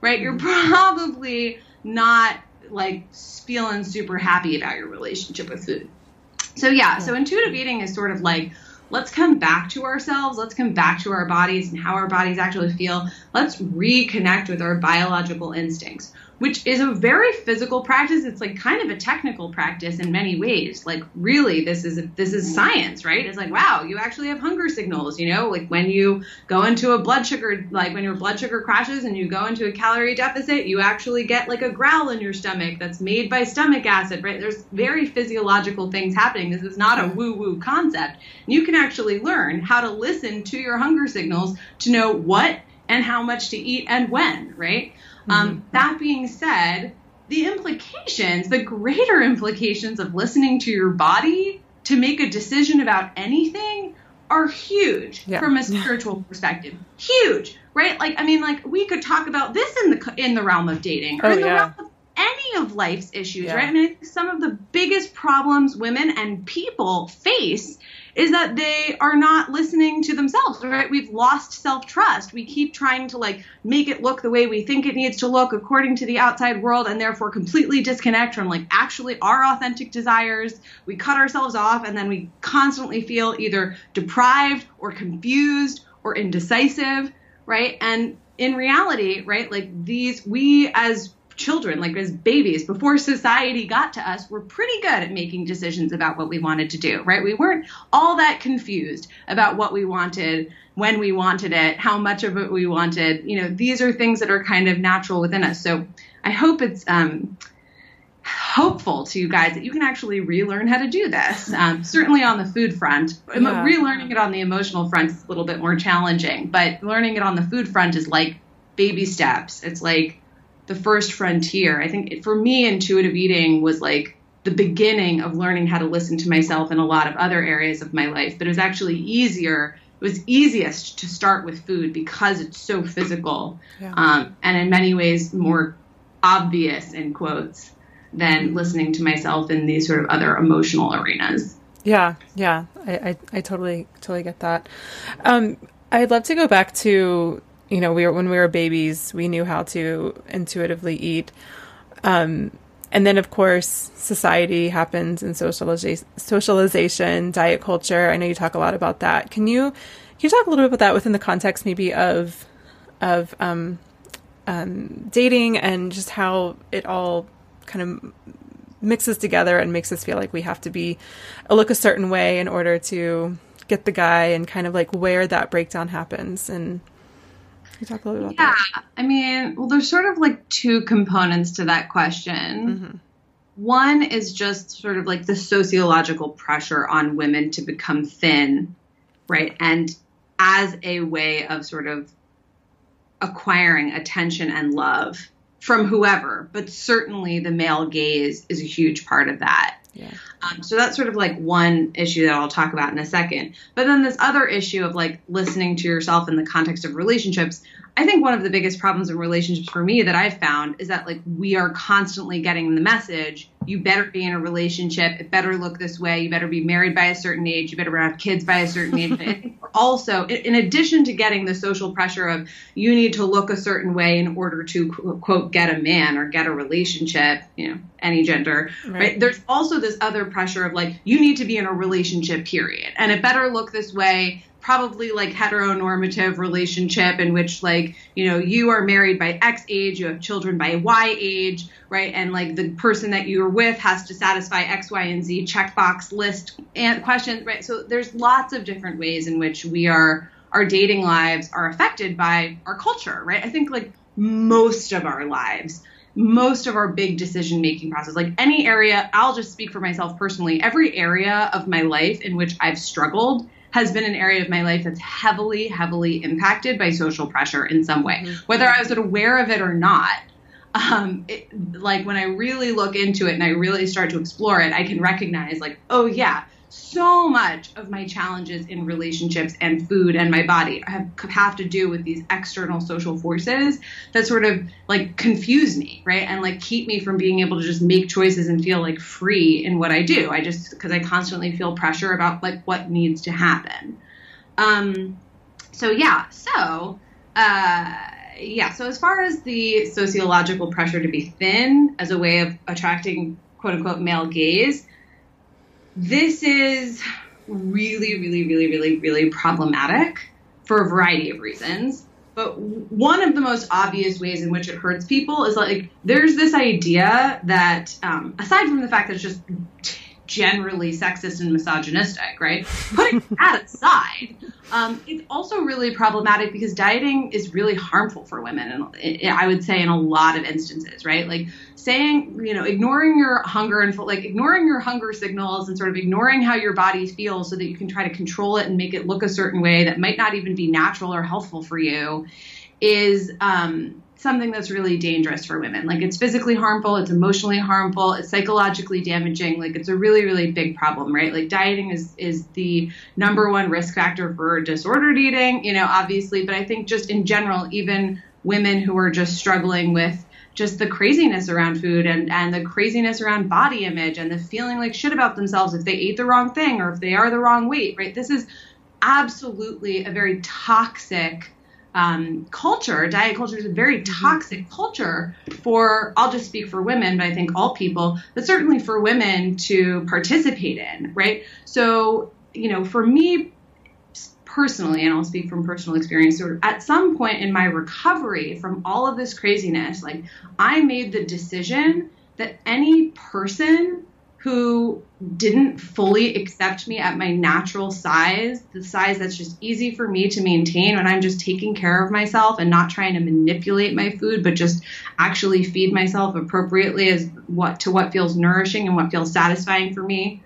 right you're Mm-hmm. probably not like feeling super happy about your relationship with food. So yeah so intuitive eating is sort of like let's come back to ourselves let's come back to our bodies and how our bodies actually feel. Let's reconnect with our biological instincts which is a very physical practice. It's like kind of a technical practice in many ways. Like really this is this is science right? It's like wow you actually have hunger signals you know? Like when you go into a blood sugar like when your blood sugar crashes and you go into a calorie deficit you actually get like a growl in your stomach that's made by stomach acid right? There's very physiological things happening. This is not a woo woo concept you can actually learn how to listen to your hunger signals to know what and how much to eat and when right um, that being said, the implications, the greater implications of listening to your body to make a decision about anything are huge Yeah. from a spiritual perspective. Huge, right? Like I mean, like we could talk about this in the in the realm of dating or Oh, in the yeah. realm of any of life's issues, Yeah. right? I mean, I think some of the biggest problems women and people face is that they are not listening to themselves, right? We've lost self trust. We keep trying to like make it look the way we think it needs to look according to the outside world and therefore completely disconnect from like actually our authentic desires. We cut ourselves off and then we constantly feel either deprived or confused or indecisive, right? And in reality, right, like these, we as children, like as babies, before society got to us, were pretty good at making decisions about what we wanted to do, right? We weren't all that confused about what we wanted, when we wanted it, how much of it we wanted. You know, these are things that are kind of natural within us. So I hope it's um, hopeful to you guys that you can actually relearn how to do this. Um, certainly on the food front, Yeah. relearning it on the emotional front is a little bit more challenging, but learning it on the food front is like baby steps. It's like the first frontier. I think for me, intuitive eating was like the beginning of learning how to listen to myself in a lot of other areas of my life, but it was actually easier. It was easiest to start with food because it's so physical Yeah. um, and in many ways more obvious in quotes than listening to myself in these sort of other emotional arenas. Yeah, yeah, I, I, I totally, totally get that. Um, I'd love to go back to, you know, we were when we were babies, we knew how to intuitively eat, um, and then of course society happens and socialization, socialization, diet culture. I know you talk a lot about that. Can you, can you talk a little bit about that within the context maybe of, of um, um, dating and just how it all kind of mixes together and makes us feel like we have to be look a certain way in order to get the guy and kind of like where that breakdown happens and can you talk a little bit about Yeah, that I mean, well, there's sort of like two components to that question. Mm-hmm. One is just sort of like the sociological pressure on women to become thin, right? And as a way of sort of acquiring attention and love from whoever, but certainly the male gaze is a huge part of that. Yeah Um, so that's sort of like one issue that I'll talk about in a second. But then this other issue of like listening to yourself in the context of relationships, I think one of the biggest problems in relationships for me that I've found is that like we are constantly getting the message you better be in a relationship, it better look this way, you better be married by a certain age, you better have kids by a certain age. I think also, in addition to getting the social pressure of you need to look a certain way in order to quote, quote get a man or get a relationship, you know, any gender, Right. right? There's also this other pressure of like you need to be in a relationship period and it better look this way probably like heteronormative relationship in which like you know you are married by x age you have children by y age right? And like the person that you're with has to satisfy x y and z checkbox list and questions right? So there's lots of different ways in which we are our dating lives are affected by our culture right? I think like most of our lives most of our big decision making process like any area i'll just speak for myself personally every area of my life in which i've struggled has been an area of my life that's heavily heavily impacted by social pressure in some way. Whether i was aware of it or not um, it, like when i really look into it and i really start to explore it i can recognize like oh yeah so much of my challenges in relationships and food and my body have have to do with these external social forces that sort of like confuse me right? And like keep me from being able to just make choices and feel like free in what i do. I just because i constantly feel pressure about like what needs to happen. Um so yeah. So uh yeah. So as far as the sociological pressure to be thin as a way of attracting quote unquote male gaze this is really, really, really, really, really problematic for a variety of reasons. But one of the most obvious ways in which it hurts people is like there's this idea that, um, aside from the fact that it's just generally sexist and misogynistic, right? Putting that aside, um, it's also really problematic because dieting is really harmful for women, and I would say in a lot of instances, right? Like saying, you know, ignoring your hunger and like ignoring your hunger signals and sort of ignoring how your body feels so that you can try to control it and make it look a certain way that might not even be natural or healthful for you is um, something that's really dangerous for women. Like it's physically harmful, it's emotionally harmful, it's psychologically damaging. Like it's a really, really big problem, right? Like dieting is is the number one risk factor for disordered eating, you know, obviously, but I think just in general, even women who are just struggling with just the craziness around food and, and the craziness around body image and the feeling like shit about themselves if they ate the wrong thing or if they are the wrong weight, right? This is absolutely a very toxic um, culture, diet culture is a very mm-hmm. toxic culture for, I'll just speak for women, but I think all people, but certainly for women to participate in, right? So, you know, for me personally, and I'll speak from personal experience, of at some point in my recovery from all of this craziness, like I made the decision that any person who didn't fully accept me at my natural size, the size that's just easy for me to maintain when I'm just taking care of myself and not trying to manipulate my food, but just actually feed myself appropriately as what to what feels nourishing and what feels satisfying for me.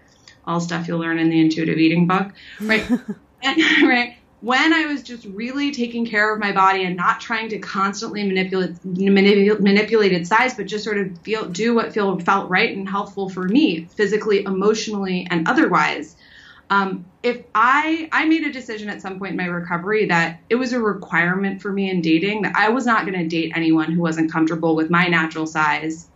All stuff you'll learn in the intuitive eating book, right? right when I was just really taking care of my body and not trying to constantly manipulate manipul- manipulate its size, but just sort of feel do what feel felt right and helpful for me, physically, emotionally, and otherwise. Um, if I I made a decision at some point in my recovery that it was a requirement for me in dating that I was not going to date anyone who wasn't comfortable with my natural size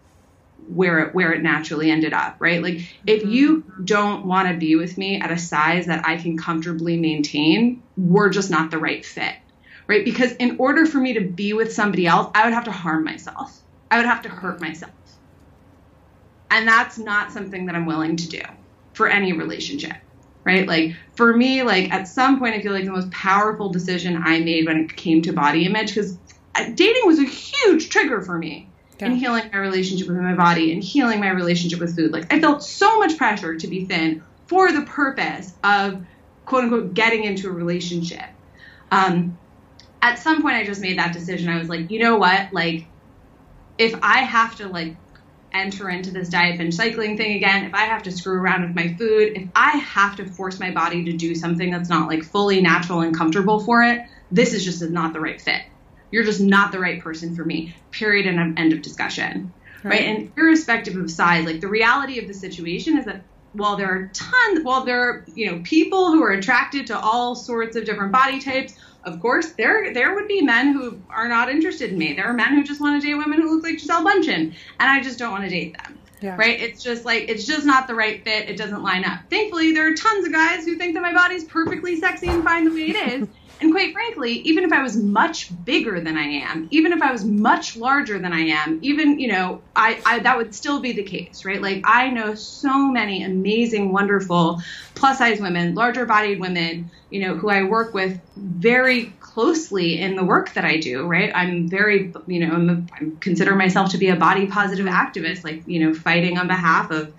where it where it naturally ended up, right? Like if mm-hmm. you don't want to be with me at a size that I can comfortably maintain, we're just not the right fit. Right? Because in order for me to be with somebody else, I would have to harm myself. I would have to hurt myself. And that's not something that I'm willing to do for any relationship. Right? Like for me, like at some point I feel like the most powerful decision I made when it came to body image because dating was a huge trigger for me yeah. and healing my relationship with my body and healing my relationship with food. Like I felt so much pressure to be thin for the purpose of quote unquote getting into a relationship. Um, at some point, I just made that decision. I was like, you know what? Like, if I have to like enter into this diet binge cycling thing again, if I have to screw around with my food, if I have to force my body to do something that's not like fully natural and comfortable for it, this is just not the right fit you're just not the right person for me period and end of discussion right. right and irrespective of size like the reality of the situation is that while there are tons while there are you know people who are attracted to all sorts of different body types of course there there would be men who are not interested in me there are men who just want to date women who look like Gisele Bundchen and i just don't want to date them yeah. Right? It's just like it's just not the right fit. It doesn't line up. Thankfully, there are tons of guys who think that my body's perfectly sexy and fine the way it is. And quite frankly, even if I was much bigger than I am, even if I was much larger than I am, even, you know, I, I that would still be the case, right? Like I know so many amazing, wonderful plus size women, larger bodied women, you know, who I work with very closely in the work that I do, right? I'm very, you know, I'm I consider myself to be a body positive activist, like, you know, fighting on behalf of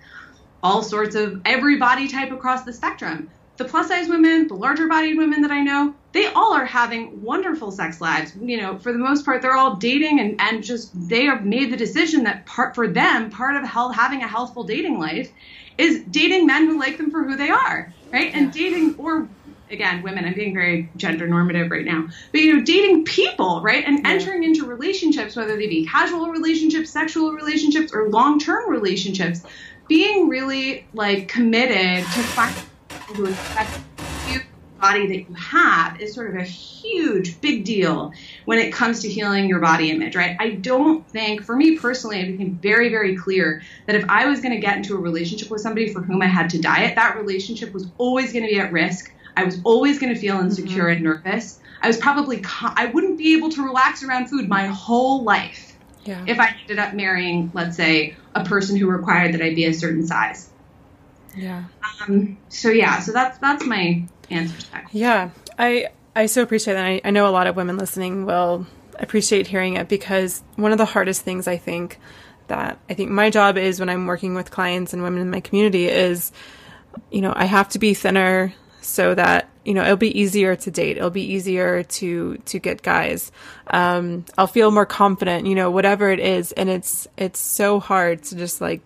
all sorts of every body type across the spectrum the plus size women, the larger bodied women that I know, they all are having wonderful sex lives. You know, for the most part, they're all dating and, and just they have made the decision that part for them, part of health, having a healthful dating life is dating men who like them for who they are, right? And dating or again, women, I'm being very gender normative right now, but you know, dating people, right? And yeah. entering into relationships, whether they be casual relationships, sexual relationships, or long term relationships, being really like committed to find who expect you body that you have is sort of a huge big deal when it comes to healing your body image right i don't think for me personally it became very very clear that if i was going to get into a relationship with somebody for whom i had to diet that relationship was always going to be at risk i was always going to feel insecure mm-hmm. and nervous i was probably i wouldn't be able to relax around food my whole life yeah. if i ended up marrying let's say a person who required that i be a certain size yeah. Um, so yeah so that's that's my answer to that. Yeah, I I so appreciate that. I, I know a lot of women listening will appreciate hearing it because one of the hardest things I think that I think my job is when I'm working with clients and women in my community is, you know, I have to be thinner so that you know it'll be easier to date. It'll be easier to to get guys. Um i'll feel more confident you know whatever it is. And it's it's so hard to just like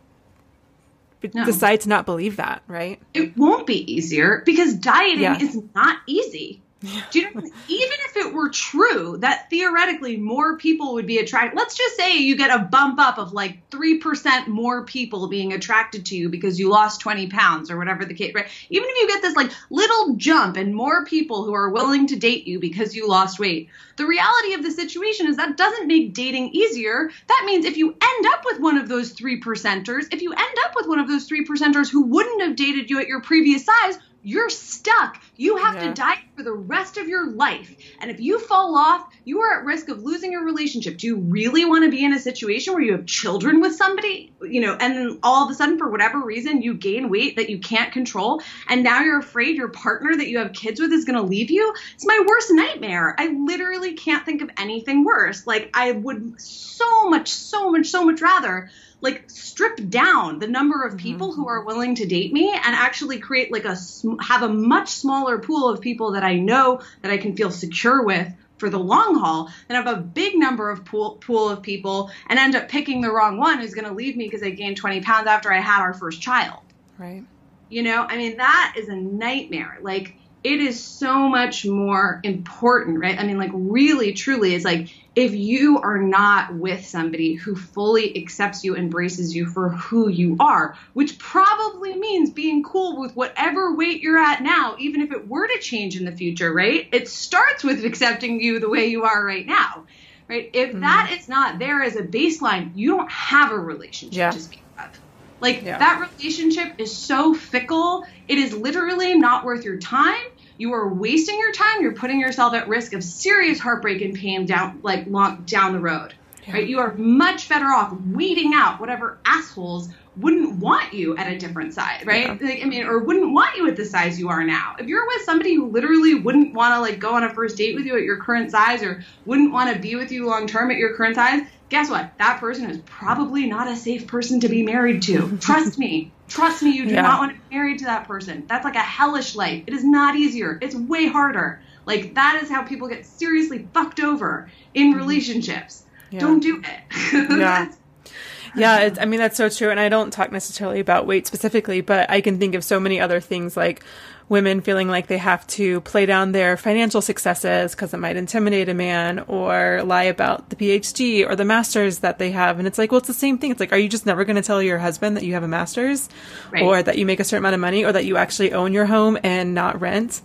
no. decide to not believe that, right? It won't be easier because dieting yeah. is not easy. Yeah. Do you know, even if it were true that theoretically more people would be attracted, let's just say you get a bump up of like 3% more people being attracted to you because you lost 20 pounds or whatever the case, right? Even if you get this like little jump and more people who are willing to date you because you lost weight, the reality of the situation is that doesn't make dating easier. That means if you end up with one of those three percenters, if you end up with one of those three percenters who wouldn't have dated you at your previous size, you're stuck. You have yeah. to diet for the rest of your life. And if you fall off, you are at risk of losing your relationship. Do you really want to be in a situation where you have children with somebody, you know, and then all of a sudden, for whatever reason, you gain weight that you can't control, and now you're afraid your partner that you have kids with is going to leave you? It's my worst nightmare. I literally can't think of anything worse. Like, I would so much, so much, so much rather like strip down the number of people mm-hmm. who are willing to date me and actually create like a have a much smaller pool of people that I know that I can feel secure with for the long haul than have a big number of pool pool of people and end up picking the wrong one who's going to leave me because I gained 20 pounds after I had our first child. Right. You know, I mean that is a nightmare. Like it is so much more important, right? I mean, like, really, truly, it's like if you are not with somebody who fully accepts you, embraces you for who you are, which probably means being cool with whatever weight you're at now, even if it were to change in the future, right? It starts with accepting you the way you are right now, right? If mm-hmm. that is not there as a baseline, you don't have a relationship yeah. to speak. Like yeah. that relationship is so fickle. It is literally not worth your time. You are wasting your time. You're putting yourself at risk of serious heartbreak and pain down like long, down the road. Yeah. Right? You are much better off weeding out whatever assholes wouldn't want you at a different size, right? Yeah. Like, I mean, or wouldn't want you at the size you are now. If you're with somebody who literally wouldn't want to like go on a first date with you at your current size or wouldn't want to be with you long term at your current size, guess what? That person is probably not a safe person to be married to. Trust me. Trust me, you do yeah. not want to be married to that person. That's like a hellish life. It is not easier. It's way harder. Like that is how people get seriously fucked over in mm-hmm. relationships. Yeah. Don't do it. yeah. yeah, I mean that's so true, and I don't talk necessarily about weight specifically, but I can think of so many other things like women feeling like they have to play down their financial successes because it might intimidate a man or lie about the PhD or the master's that they have. And it's like, well, it's the same thing. It's like, are you just never going to tell your husband that you have a master's right. or that you make a certain amount of money or that you actually own your home and not rent?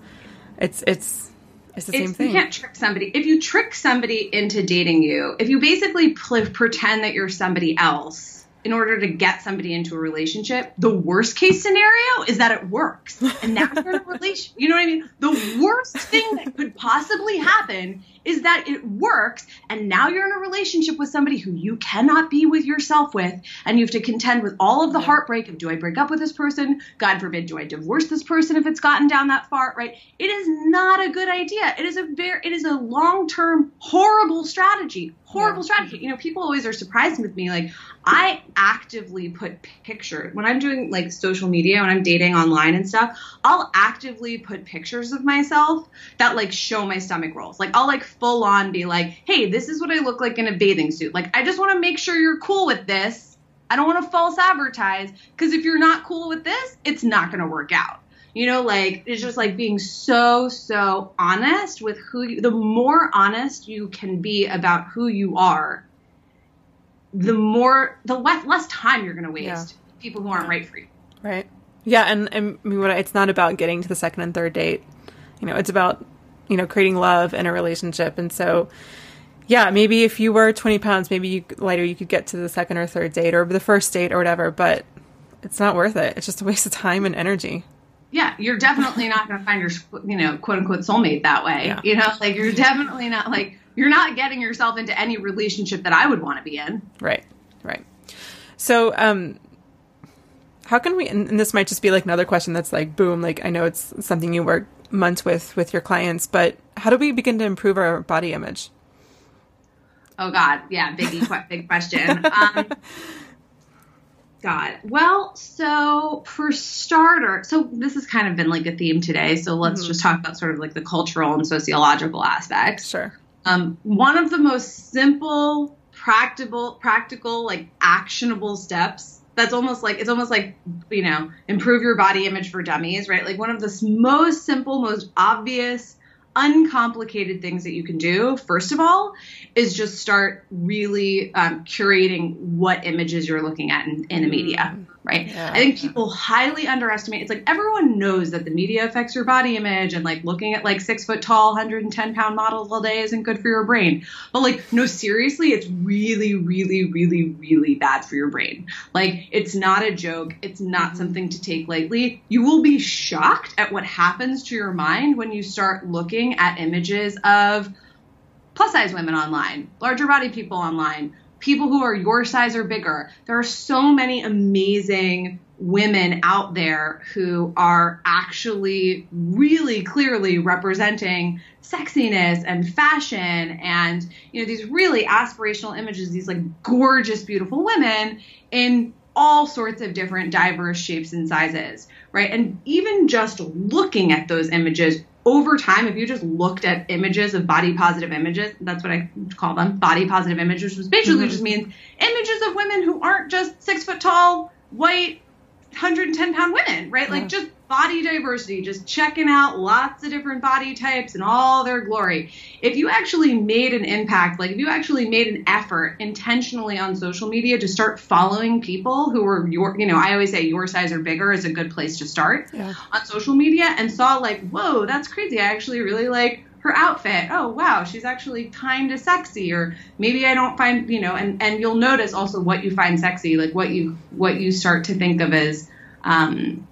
It's, it's, it's the it's, same thing. You can't trick somebody. If you trick somebody into dating you, if you basically pl- pretend that you're somebody else, in order to get somebody into a relationship, the worst case scenario is that it works. And you're in a relationship. You know what I mean? The worst thing that could possibly happen is that it works and now you're in a relationship with somebody who you cannot be with yourself with and you have to contend with all of the heartbreak of do I break up with this person? God forbid, do I divorce this person if it's gotten down that far, right? It is not a good idea. It is a very it is a long-term horrible strategy. Horrible yeah. strategy. You know, people always are surprised with me like I actively put pictures when I'm doing like social media when I'm dating online and stuff, I'll actively put pictures of myself that like show my stomach rolls. Like I'll like full on be like, hey, this is what I look like in a bathing suit. Like, I just want to make sure you're cool with this. I don't want to false advertise because if you're not cool with this, it's not going to work out. You know, like it's just like being so, so honest with who you, the more honest you can be about who you are, the more, the less, less time you're going to waste yeah. people who aren't right for you. Right. Yeah, and, and I mean, what it's not about getting to the second and third date. You know, it's about you know creating love in a relationship, and so yeah, maybe if you were twenty pounds, maybe you lighter, you could get to the second or third date or the first date or whatever. But it's not worth it. It's just a waste of time and energy. yeah, you're definitely not going to find your, you know, quote unquote soulmate that way. Yeah. You know, like you're definitely not like you're not getting yourself into any relationship that I would want to be in. Right, right. So, um, how can we? And and this might just be like another question that's like, boom, like I know it's something you work months with with your clients, but how do we begin to improve our body image? Oh God, yeah, biggie, que- big question. Um, God, well, so for starter, so this has kind of been like a theme today. So let's just talk about sort of like the cultural and sociological aspects. Sure. Um, one of the most simple, practical, practical, like actionable steps. That's almost like it's almost like you know improve your body image for dummies, right? Like one of the most simple, most obvious, uncomplicated things that you can do. First of all, is just start really um, curating what images you're looking at in, in the media, right? Yeah. I think people highly underestimate. It's like everyone knows that the media affects your body image, and like looking at like six foot tall, 110 pound models all day isn't good for your brain. But like, no, seriously, it's really, really, really, really bad for your brain. Like, it's not a joke. It's not mm-hmm. something to take lightly. You will be shocked at what happens to your mind when you start looking at images of plus size women online, larger body people online, people who are your size or bigger. There are so many amazing women out there who are actually really clearly representing sexiness and fashion and you know these really aspirational images these like gorgeous beautiful women in all sorts of different diverse shapes and sizes right and even just looking at those images over time, if you just looked at images of body positive images, that's what I call them, body positive images, which basically mm-hmm. just means images of women who aren't just six foot tall, white, 110 pound women, right? Like just body diversity, just checking out lots of different body types and all their glory. If you actually made an impact, like if you actually made an effort intentionally on social media to start following people who were your, you know, I always say your size or bigger is a good place to start Yeah. on social media and saw like, whoa, that's crazy. I actually really like her outfit. Oh wow, she's actually kind of sexy. Or maybe I don't find, you know, and and you'll notice also what you find sexy, like what you what you start to think of as. Um,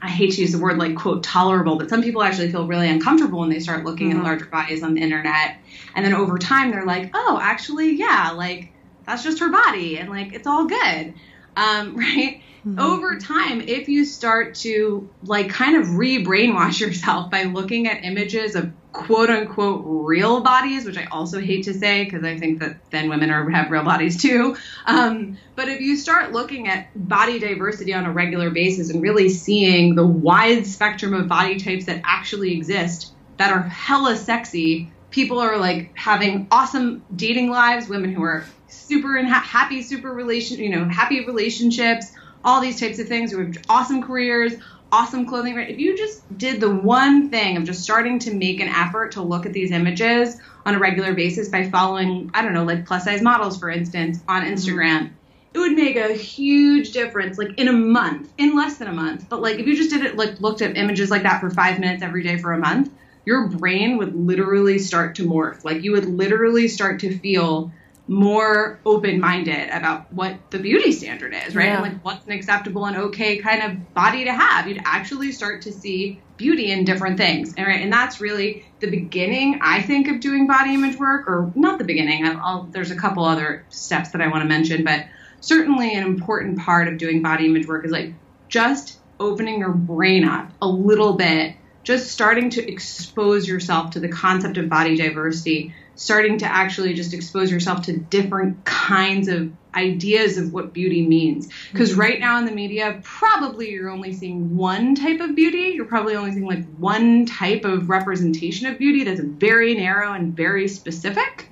I hate to use the word like quote tolerable, but some people actually feel really uncomfortable when they start looking at larger bodies on the internet. And then over time they're like, oh, actually, yeah, like that's just her body and like it's all good. Um, right? Over time, if you start to like kind of re brainwash yourself by looking at images of quote unquote real bodies, which I also hate to say because I think that then women are have real bodies too. Um, but if you start looking at body diversity on a regular basis and really seeing the wide spectrum of body types that actually exist that are hella sexy, people are like having awesome dating lives, women who are super and ha- happy, super relation, you know, happy relationships, all these types of things, who have awesome careers, awesome clothing. Right? If you just did the one thing of just starting to make an effort to look at these images on a regular basis by following, I don't know, like plus size models, for instance, on mm-hmm. Instagram. It would make a huge difference, like in a month, in less than a month. But like if you just did it, like looked at images like that for five minutes every day for a month, your brain would literally start to morph. Like you would literally start to feel more open-minded about what the beauty standard is, right? Yeah. Like what's an acceptable and okay kind of body to have. You'd actually start to see beauty in different things, and right, and that's really the beginning, I think, of doing body image work, or not the beginning. I'll, I'll, there's a couple other steps that I want to mention, but certainly an important part of doing body image work is like just opening your brain up a little bit just starting to expose yourself to the concept of body diversity, starting to actually just expose yourself to different kinds of ideas of what beauty means. Because right now in the media, probably you're only seeing one type of beauty. You're probably only seeing like one type of representation of beauty that's very narrow and very specific.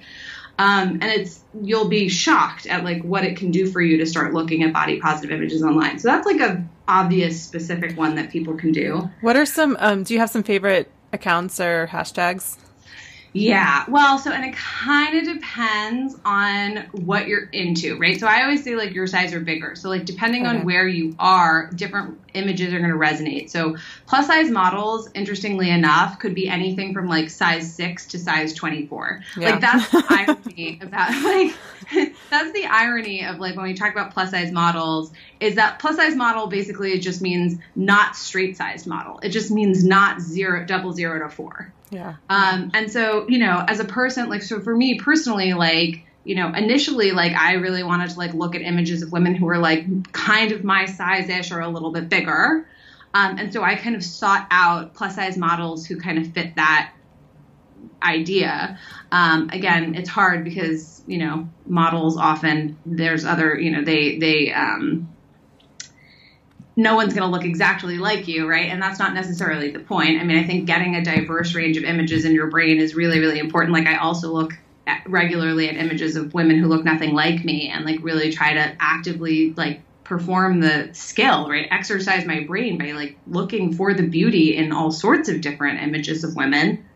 Um, and it's you'll be shocked at like what it can do for you to start looking at body positive images online. So that's like a obvious specific one that people can do. What are some? Um, do you have some favorite accounts or hashtags? Yeah. Well, so and it kind of depends on what you're into, right? So I always say like your size or bigger. So like depending Okay. on where you are, different images are going to resonate. So plus size models, interestingly enough, could be anything from like size 6 to size 24. Yeah. Like that's the irony about like that's the irony of like when we talk about plus size models is that plus size model basically just means not straight sized model. It just means not zero double zero to 4. Yeah. Um, and so, you know, as a person, like, so for me personally, like, you know, initially, like, I really wanted to like look at images of women who were like kind of my size ish or a little bit bigger. Um, and so I kind of sought out plus size models who kind of fit that idea. Um, again, it's hard because, you know, models often, there's other, you know, they, they, um, no one's going to look exactly like you, right? And that's not necessarily the point. I mean, I think getting a diverse range of images in your brain is really, really important. Like, I also look at, regularly at images of women who look nothing like me and like really try to actively like perform the skill, right? Exercise my brain by like looking for the beauty in all sorts of different images of women.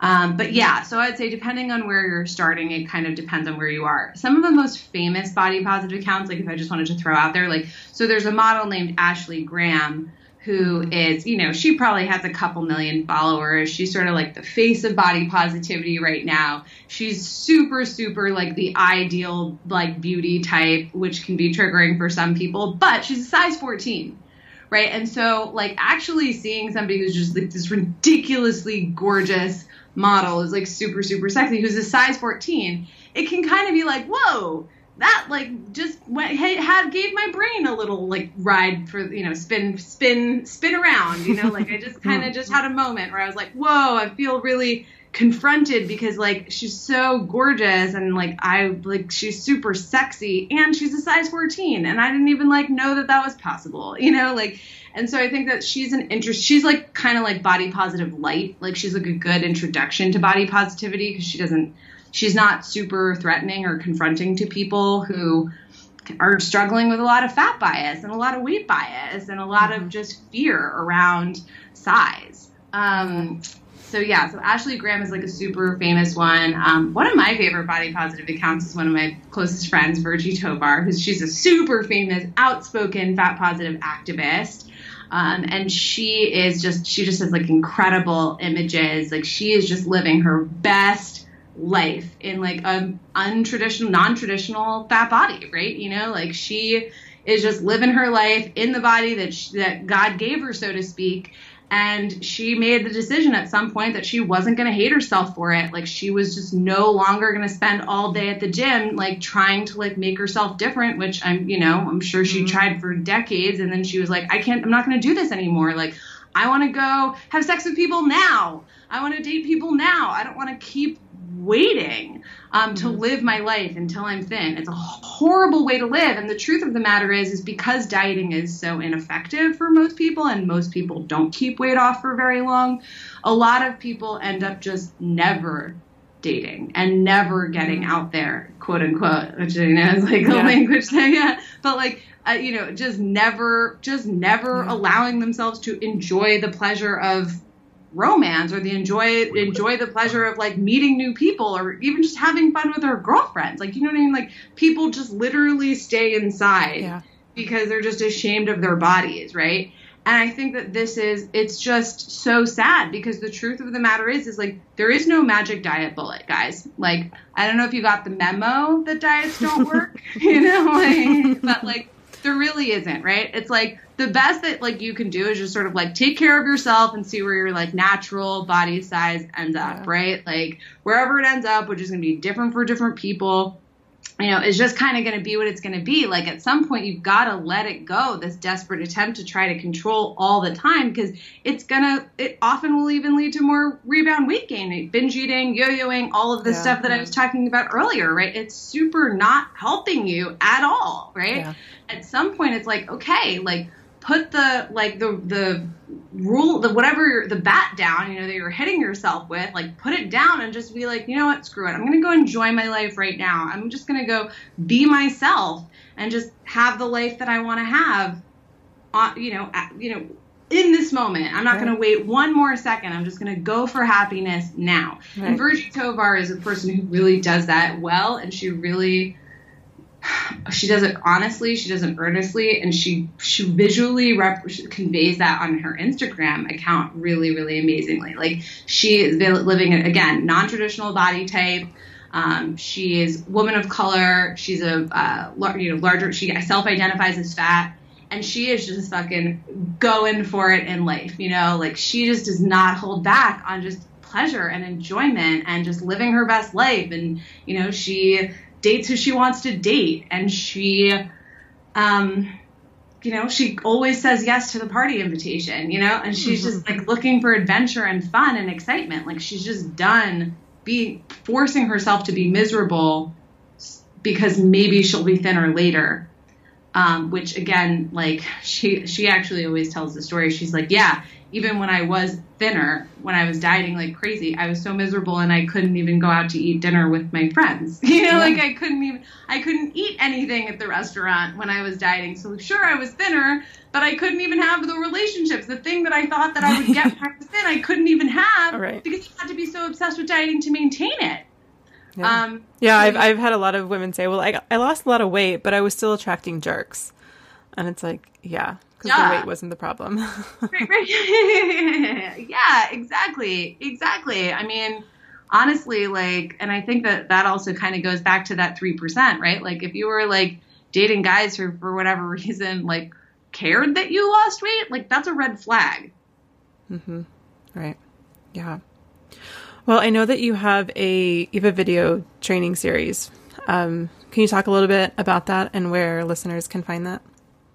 Um, but yeah, so I'd say depending on where you're starting, it kind of depends on where you are. Some of the most famous body positive accounts, like if I just wanted to throw out there, like, so there's a model named Ashley Graham who is, you know, she probably has a couple million followers. She's sort of like the face of body positivity right now. She's super, super like the ideal, like beauty type, which can be triggering for some people, but she's a size 14 right? And so, like, actually seeing somebody who's just like this ridiculously gorgeous model is like super, super sexy, who's a size 14, it can kind of be like, whoa, that like just went, hey, had gave my brain a little like ride for you know spin, spin, spin around, you know, like I just kind of just had a moment where I was like, whoa, I feel really confronted because like she's so gorgeous and like I like she's super sexy and she's a size 14 and I didn't even like know that that was possible you know? Like and so I think that she's an interest she's like kind of like body positive light. Like she's like a good introduction to body positivity because she doesn't she's not super threatening or confronting to people who are struggling with a lot of fat bias and a lot of weight bias and a lot of just fear around size um so yeah, so Ashley Graham is like a super famous one. Um, one of my favorite body positive accounts is one of my closest friends, Virgie Tovar, who's she's a super famous, outspoken fat positive activist. Um, and she is just she just has like incredible images. Like she is just living her best life in like a untraditional, non-traditional fat body, right? You know, like she is just living her life in the body that she, that God gave her, so to speak and she made the decision at some point that she wasn't going to hate herself for it. Like she was just no longer going to spend all day at the gym like trying to like make herself different which i'm you know i'm sure she mm-hmm. tried for decades and then she was like i can't i'm not going to do this anymore. Like i want to go have sex with people now. I want to date people now. I don't want to keep waiting um, to live my life until I'm thin. It's a horrible way to live. And the truth of the matter is, is because dieting is so ineffective for most people, and most people don't keep weight off for very long, a lot of people end up just never dating and never getting out there, quote unquote, which you know is like a Yeah. language thing, yeah. But like, uh, you know, just never, just never allowing themselves to enjoy the pleasure of romance or the enjoy enjoy the pleasure of like meeting new people or even just having fun with their girlfriends. Like you know what i mean? Like people just literally stay inside Yeah. because they're just ashamed of their bodies right? And i think that this is it's just so sad because the truth of the matter is is like there is no magic diet bullet guys. Like i don't know if you got the memo that diets don't work you know like but like there really isn't right? It's like the best that like you can do is just sort of like take care of yourself and see where your like natural body size ends up right? Like wherever it ends up which is going to be different for different people you know, it's just kind of going to be what it's going to be. Like at some point, you've got to let it go. This desperate attempt to try to control all the time because it's gonna. It often will even lead to more rebound weight gain, binge eating, yo-yoing, all of the Yeah, stuff that I was talking about earlier. Right? It's super not helping you at all. Right? Yeah. At some point, it's like okay, like put the like the the rule the whatever the bat down you know that you're hitting yourself with like put it down and just be like you know what screw it i'm gonna go enjoy my life right now i'm just gonna go be myself and just have the life that i want to have on you know at, you know in this moment. I'm not right. going to wait one more second. I'm just going to go for happiness now. Right. And Virgie Tovar is a person who really does that well, and she really she does it honestly she does it earnestly and she she visually rep- conveys that on her instagram account really really amazingly. Like she is living again non-traditional body type. Um, she is woman of color. She's a uh, you know larger she self-identifies as fat and she is just fucking going for it in life you know? Like she just does not hold back on just pleasure and enjoyment and just living her best life. And you know she dates who she wants to date and she um you know she always says yes to the party invitation you know and she's just like looking for adventure and fun and excitement. Like she's just done being forcing herself to be miserable because maybe she'll be thinner later. Um, which again like she she actually always tells the story. She's like yeah even when I was thinner, when I was dieting like crazy, I was so miserable and I couldn't even go out to eat dinner with my friends. You know, yeah. like I couldn't even I couldn't eat anything at the restaurant when I was dieting. So sure I was thinner, but I couldn't even have the relationships. The thing that I thought that I would get when I was thin, I couldn't even have right. because you had to be so obsessed with dieting to maintain it. Yeah, um, yeah I've I've had a lot of women say, "Well, I I lost a lot of weight, but I was still attracting jerks." And it's like, yeah, because yeah. the weight wasn't the problem. right, right. yeah, exactly, exactly. I mean, honestly, like, and I think that that also kind of goes back to that three percent, right? Like, if you were like dating guys who, for whatever reason, like cared that you lost weight, like that's a red flag. Mm-hmm. Right. Yeah. Well, I know that you have a you have a video training series. Um, can you talk a little bit about that and where listeners can find that?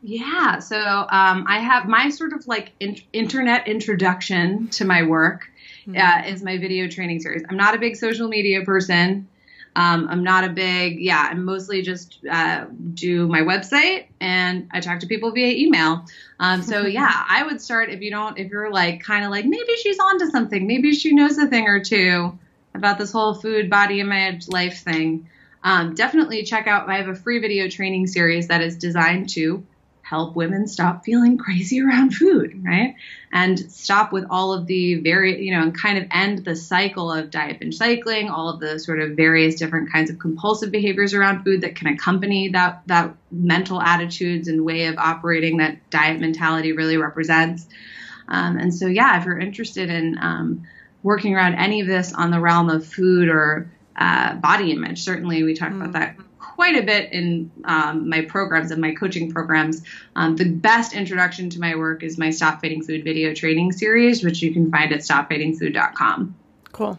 Yeah, so um, I have my sort of like in- internet introduction to my work mm-hmm. uh, is my video training series. I'm not a big social media person. Um, I'm not a big, yeah, I mostly just uh, do my website and I talk to people via email. Um, so yeah, I would start if you don't, if you're like kind of like maybe she's onto something, maybe she knows a thing or two about this whole food, body image, life thing. Um, definitely check out. I have a free video training series that is designed to help women stop feeling crazy around food, right? And stop with all of the very, you know, and kind of end the cycle of diet binge cycling, all of the sort of various different kinds of compulsive behaviors around food that can accompany that that mental attitudes and way of operating that diet mentality really represents. Um, and so, yeah, if you're interested in um, working around any of this on the realm of food or uh, body image, certainly we talk mm. about that quite a bit in um, my programs and my coaching programs. Um, the best introduction to my work is my Stop Fighting Food video training series, which you can find at stopfightingfood.com. Cool.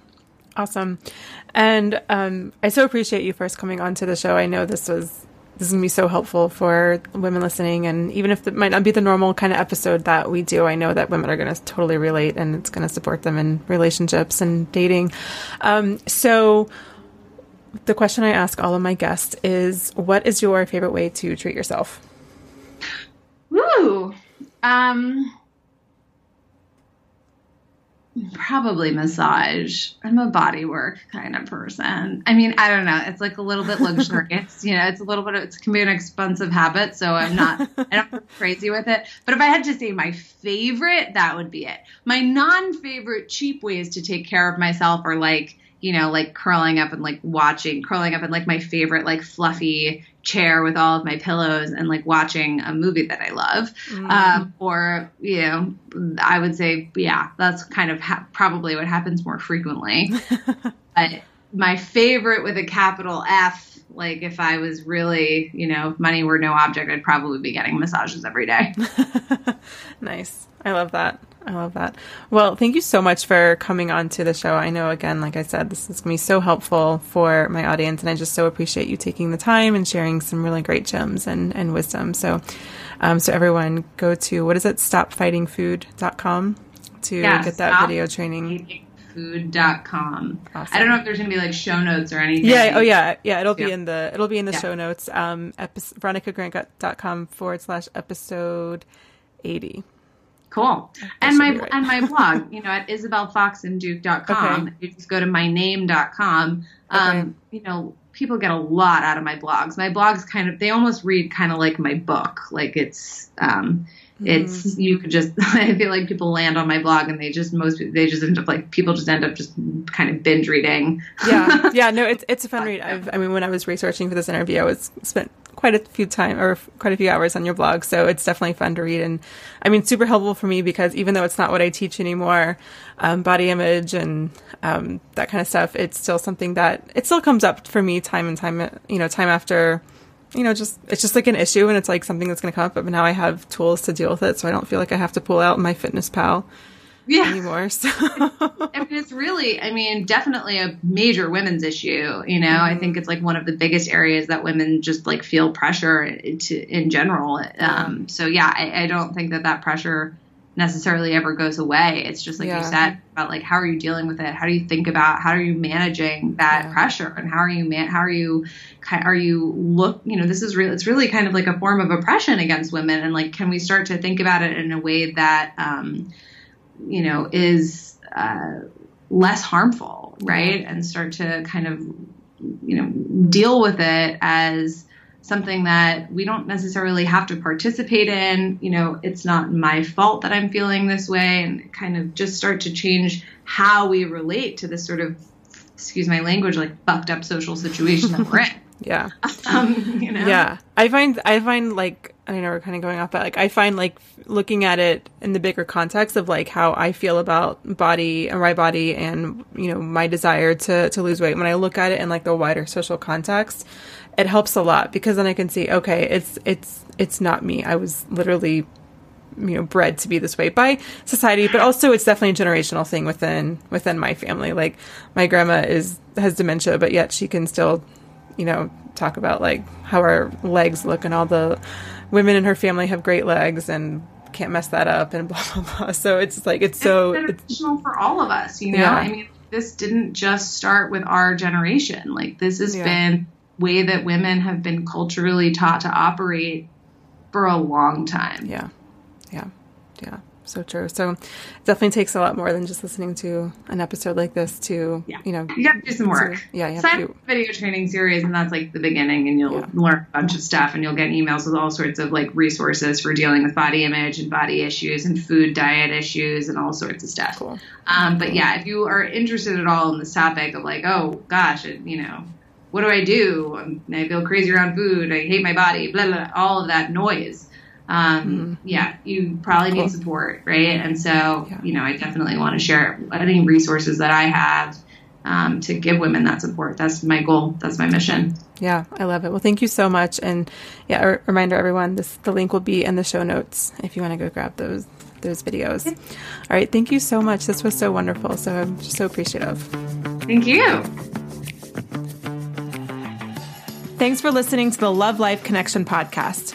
Awesome. And um, I so appreciate you first coming on to the show. I know this was this is gonna be so helpful for women listening, and even if it might not be the normal kind of episode that we do, I know that women are gonna totally relate, and it's gonna support them in relationships and dating. Um, so the question I ask all of my guests is what is your favorite way to treat yourself? Ooh. Um probably massage. I'm a body work kind of person. I mean, I don't know. It's like a little bit luxurious, you know, it's a little bit, it can be an expensive habit. So I'm not, I don't go crazy with it. But if I had to say my favorite, that would be it. My non favorite cheap ways to take care of myself are like, you know, like curling up and like watching, curling up in like my favorite like fluffy chair with all of my pillows and like watching a movie that I love. Mm. Um, or, you know, I would say, yeah, that's kind of ha- probably what happens more frequently. but my favorite with a capital F, like if I was really, you know, if money were no object, I'd probably be getting massages every day. nice. I love that. I love that. Well, thank you so much for coming on to the show. I know, again, like I said, this is going to be so helpful for my audience, and I just so appreciate you taking the time and sharing some really great gems and, and wisdom. So, um, so everyone go to, what is it, stopfightingfood.com to yeah, get that video training food.com. Awesome. I don't know if there's going to be like show notes or anything. Yeah. Oh yeah. Yeah. It'll be in the, it'll be in the yeah. show notes. Um, epi- veronicagrant.com forward slash episode 80. Cool. And my right. and my blog, you know, at isabelfoxenduke.com. Okay. You just go to myname.com. Um, okay. you know, people get a lot out of my blogs. My blogs kind of they almost read kind of like my book. Like it's um it's you could just i feel like people land on my blog and they just most they just end up like people just end up just kind of binge reading yeah yeah no it's it's a fun read I've, i mean when i was researching for this interview i was spent quite a few time or quite a few hours on your blog so it's definitely fun to read and i mean super helpful for me because even though it's not what i teach anymore um, body image and um, that kind of stuff it's still something that it still comes up for me time and time you know time after you know, just it's just like an issue and it's like something that's going to come up. But now I have tools to deal with it, so I don't feel like I have to pull out MyFitnessPal yeah. anymore. So. I mean, it's really, I mean, definitely a major women's issue. You know, mm-hmm. I think it's like one of the biggest areas that women just like feel pressure to in general. Um, so yeah, I, I don't think that that pressure necessarily ever goes away. It's just like yeah. you said about like how are you dealing with it? How do you think about how are you managing that yeah. pressure and how are you man how are you are you look you know this is real it's really kind of like a form of oppression against women and like can we start to think about it in a way that um, you know is uh, less harmful right and start to kind of you know deal with it as something that we don't necessarily have to participate in. You know, it's not my fault that I'm feeling this way, and kind of just start to change how we relate to this sort of, excuse my language, like fucked up social situation that we're in. Yeah. Um, you know? Yeah. I find, I find like, I know we're kind of going off, but like, I find like looking at it in the bigger context of like how I feel about body and my body and, you know, my desire to, to lose weight. When I look at it in like the wider social context, it helps a lot because then I can see, okay, it's it's it's not me. I was literally you know bred to be this way by society but also it's definitely a generational thing within within my family like my grandma is has dementia but yet she can still you know talk about like how her legs look and all the women in her family have great legs and can't mess that up and blah blah blah so it's like it's so it's for all of us you know yeah. i mean this didn't just start with our generation like this has yeah. been way that women have been culturally taught to operate for a long time. Yeah. Yeah. Yeah. So true. So it definitely takes a lot more than just listening to an episode like this to, yeah. you know, you have to do some work. To, yeah. You have Sign do. video training series and that's like the beginning and you'll yeah. learn a bunch of stuff and you'll get emails with all sorts of like resources for dealing with body image and body issues and food diet issues and all sorts of stuff. Cool. Um, but yeah, if you are interested at all in this topic of like, oh gosh, it, you know, what do I do? I feel crazy around food. I hate my body. Blah blah. All of that noise. Um, mm-hmm. Yeah, you probably cool. need support, right? And so, yeah. you know, I definitely want to share any resources that I have um, to give women that support. That's my goal. That's my mission. Yeah, I love it. Well, thank you so much. And yeah, a reminder, everyone, this the link will be in the show notes if you want to go grab those those videos. All right, thank you so much. This was so wonderful. So I'm just so appreciative. Thank you. Thanks for listening to the Love Life Connection podcast.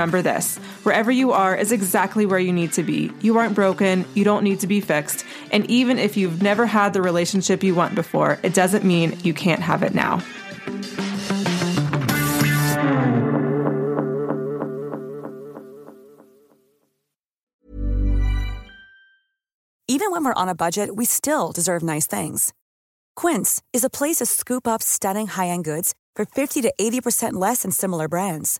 remember this wherever you are is exactly where you need to be. You aren't broken, you don't need to be fixed. And even if you've never had the relationship you want before, it doesn't mean you can't have it now. Even when we're on a budget, we still deserve nice things. Quince is a place to scoop up stunning high end goods for 50 to 80% less than similar brands.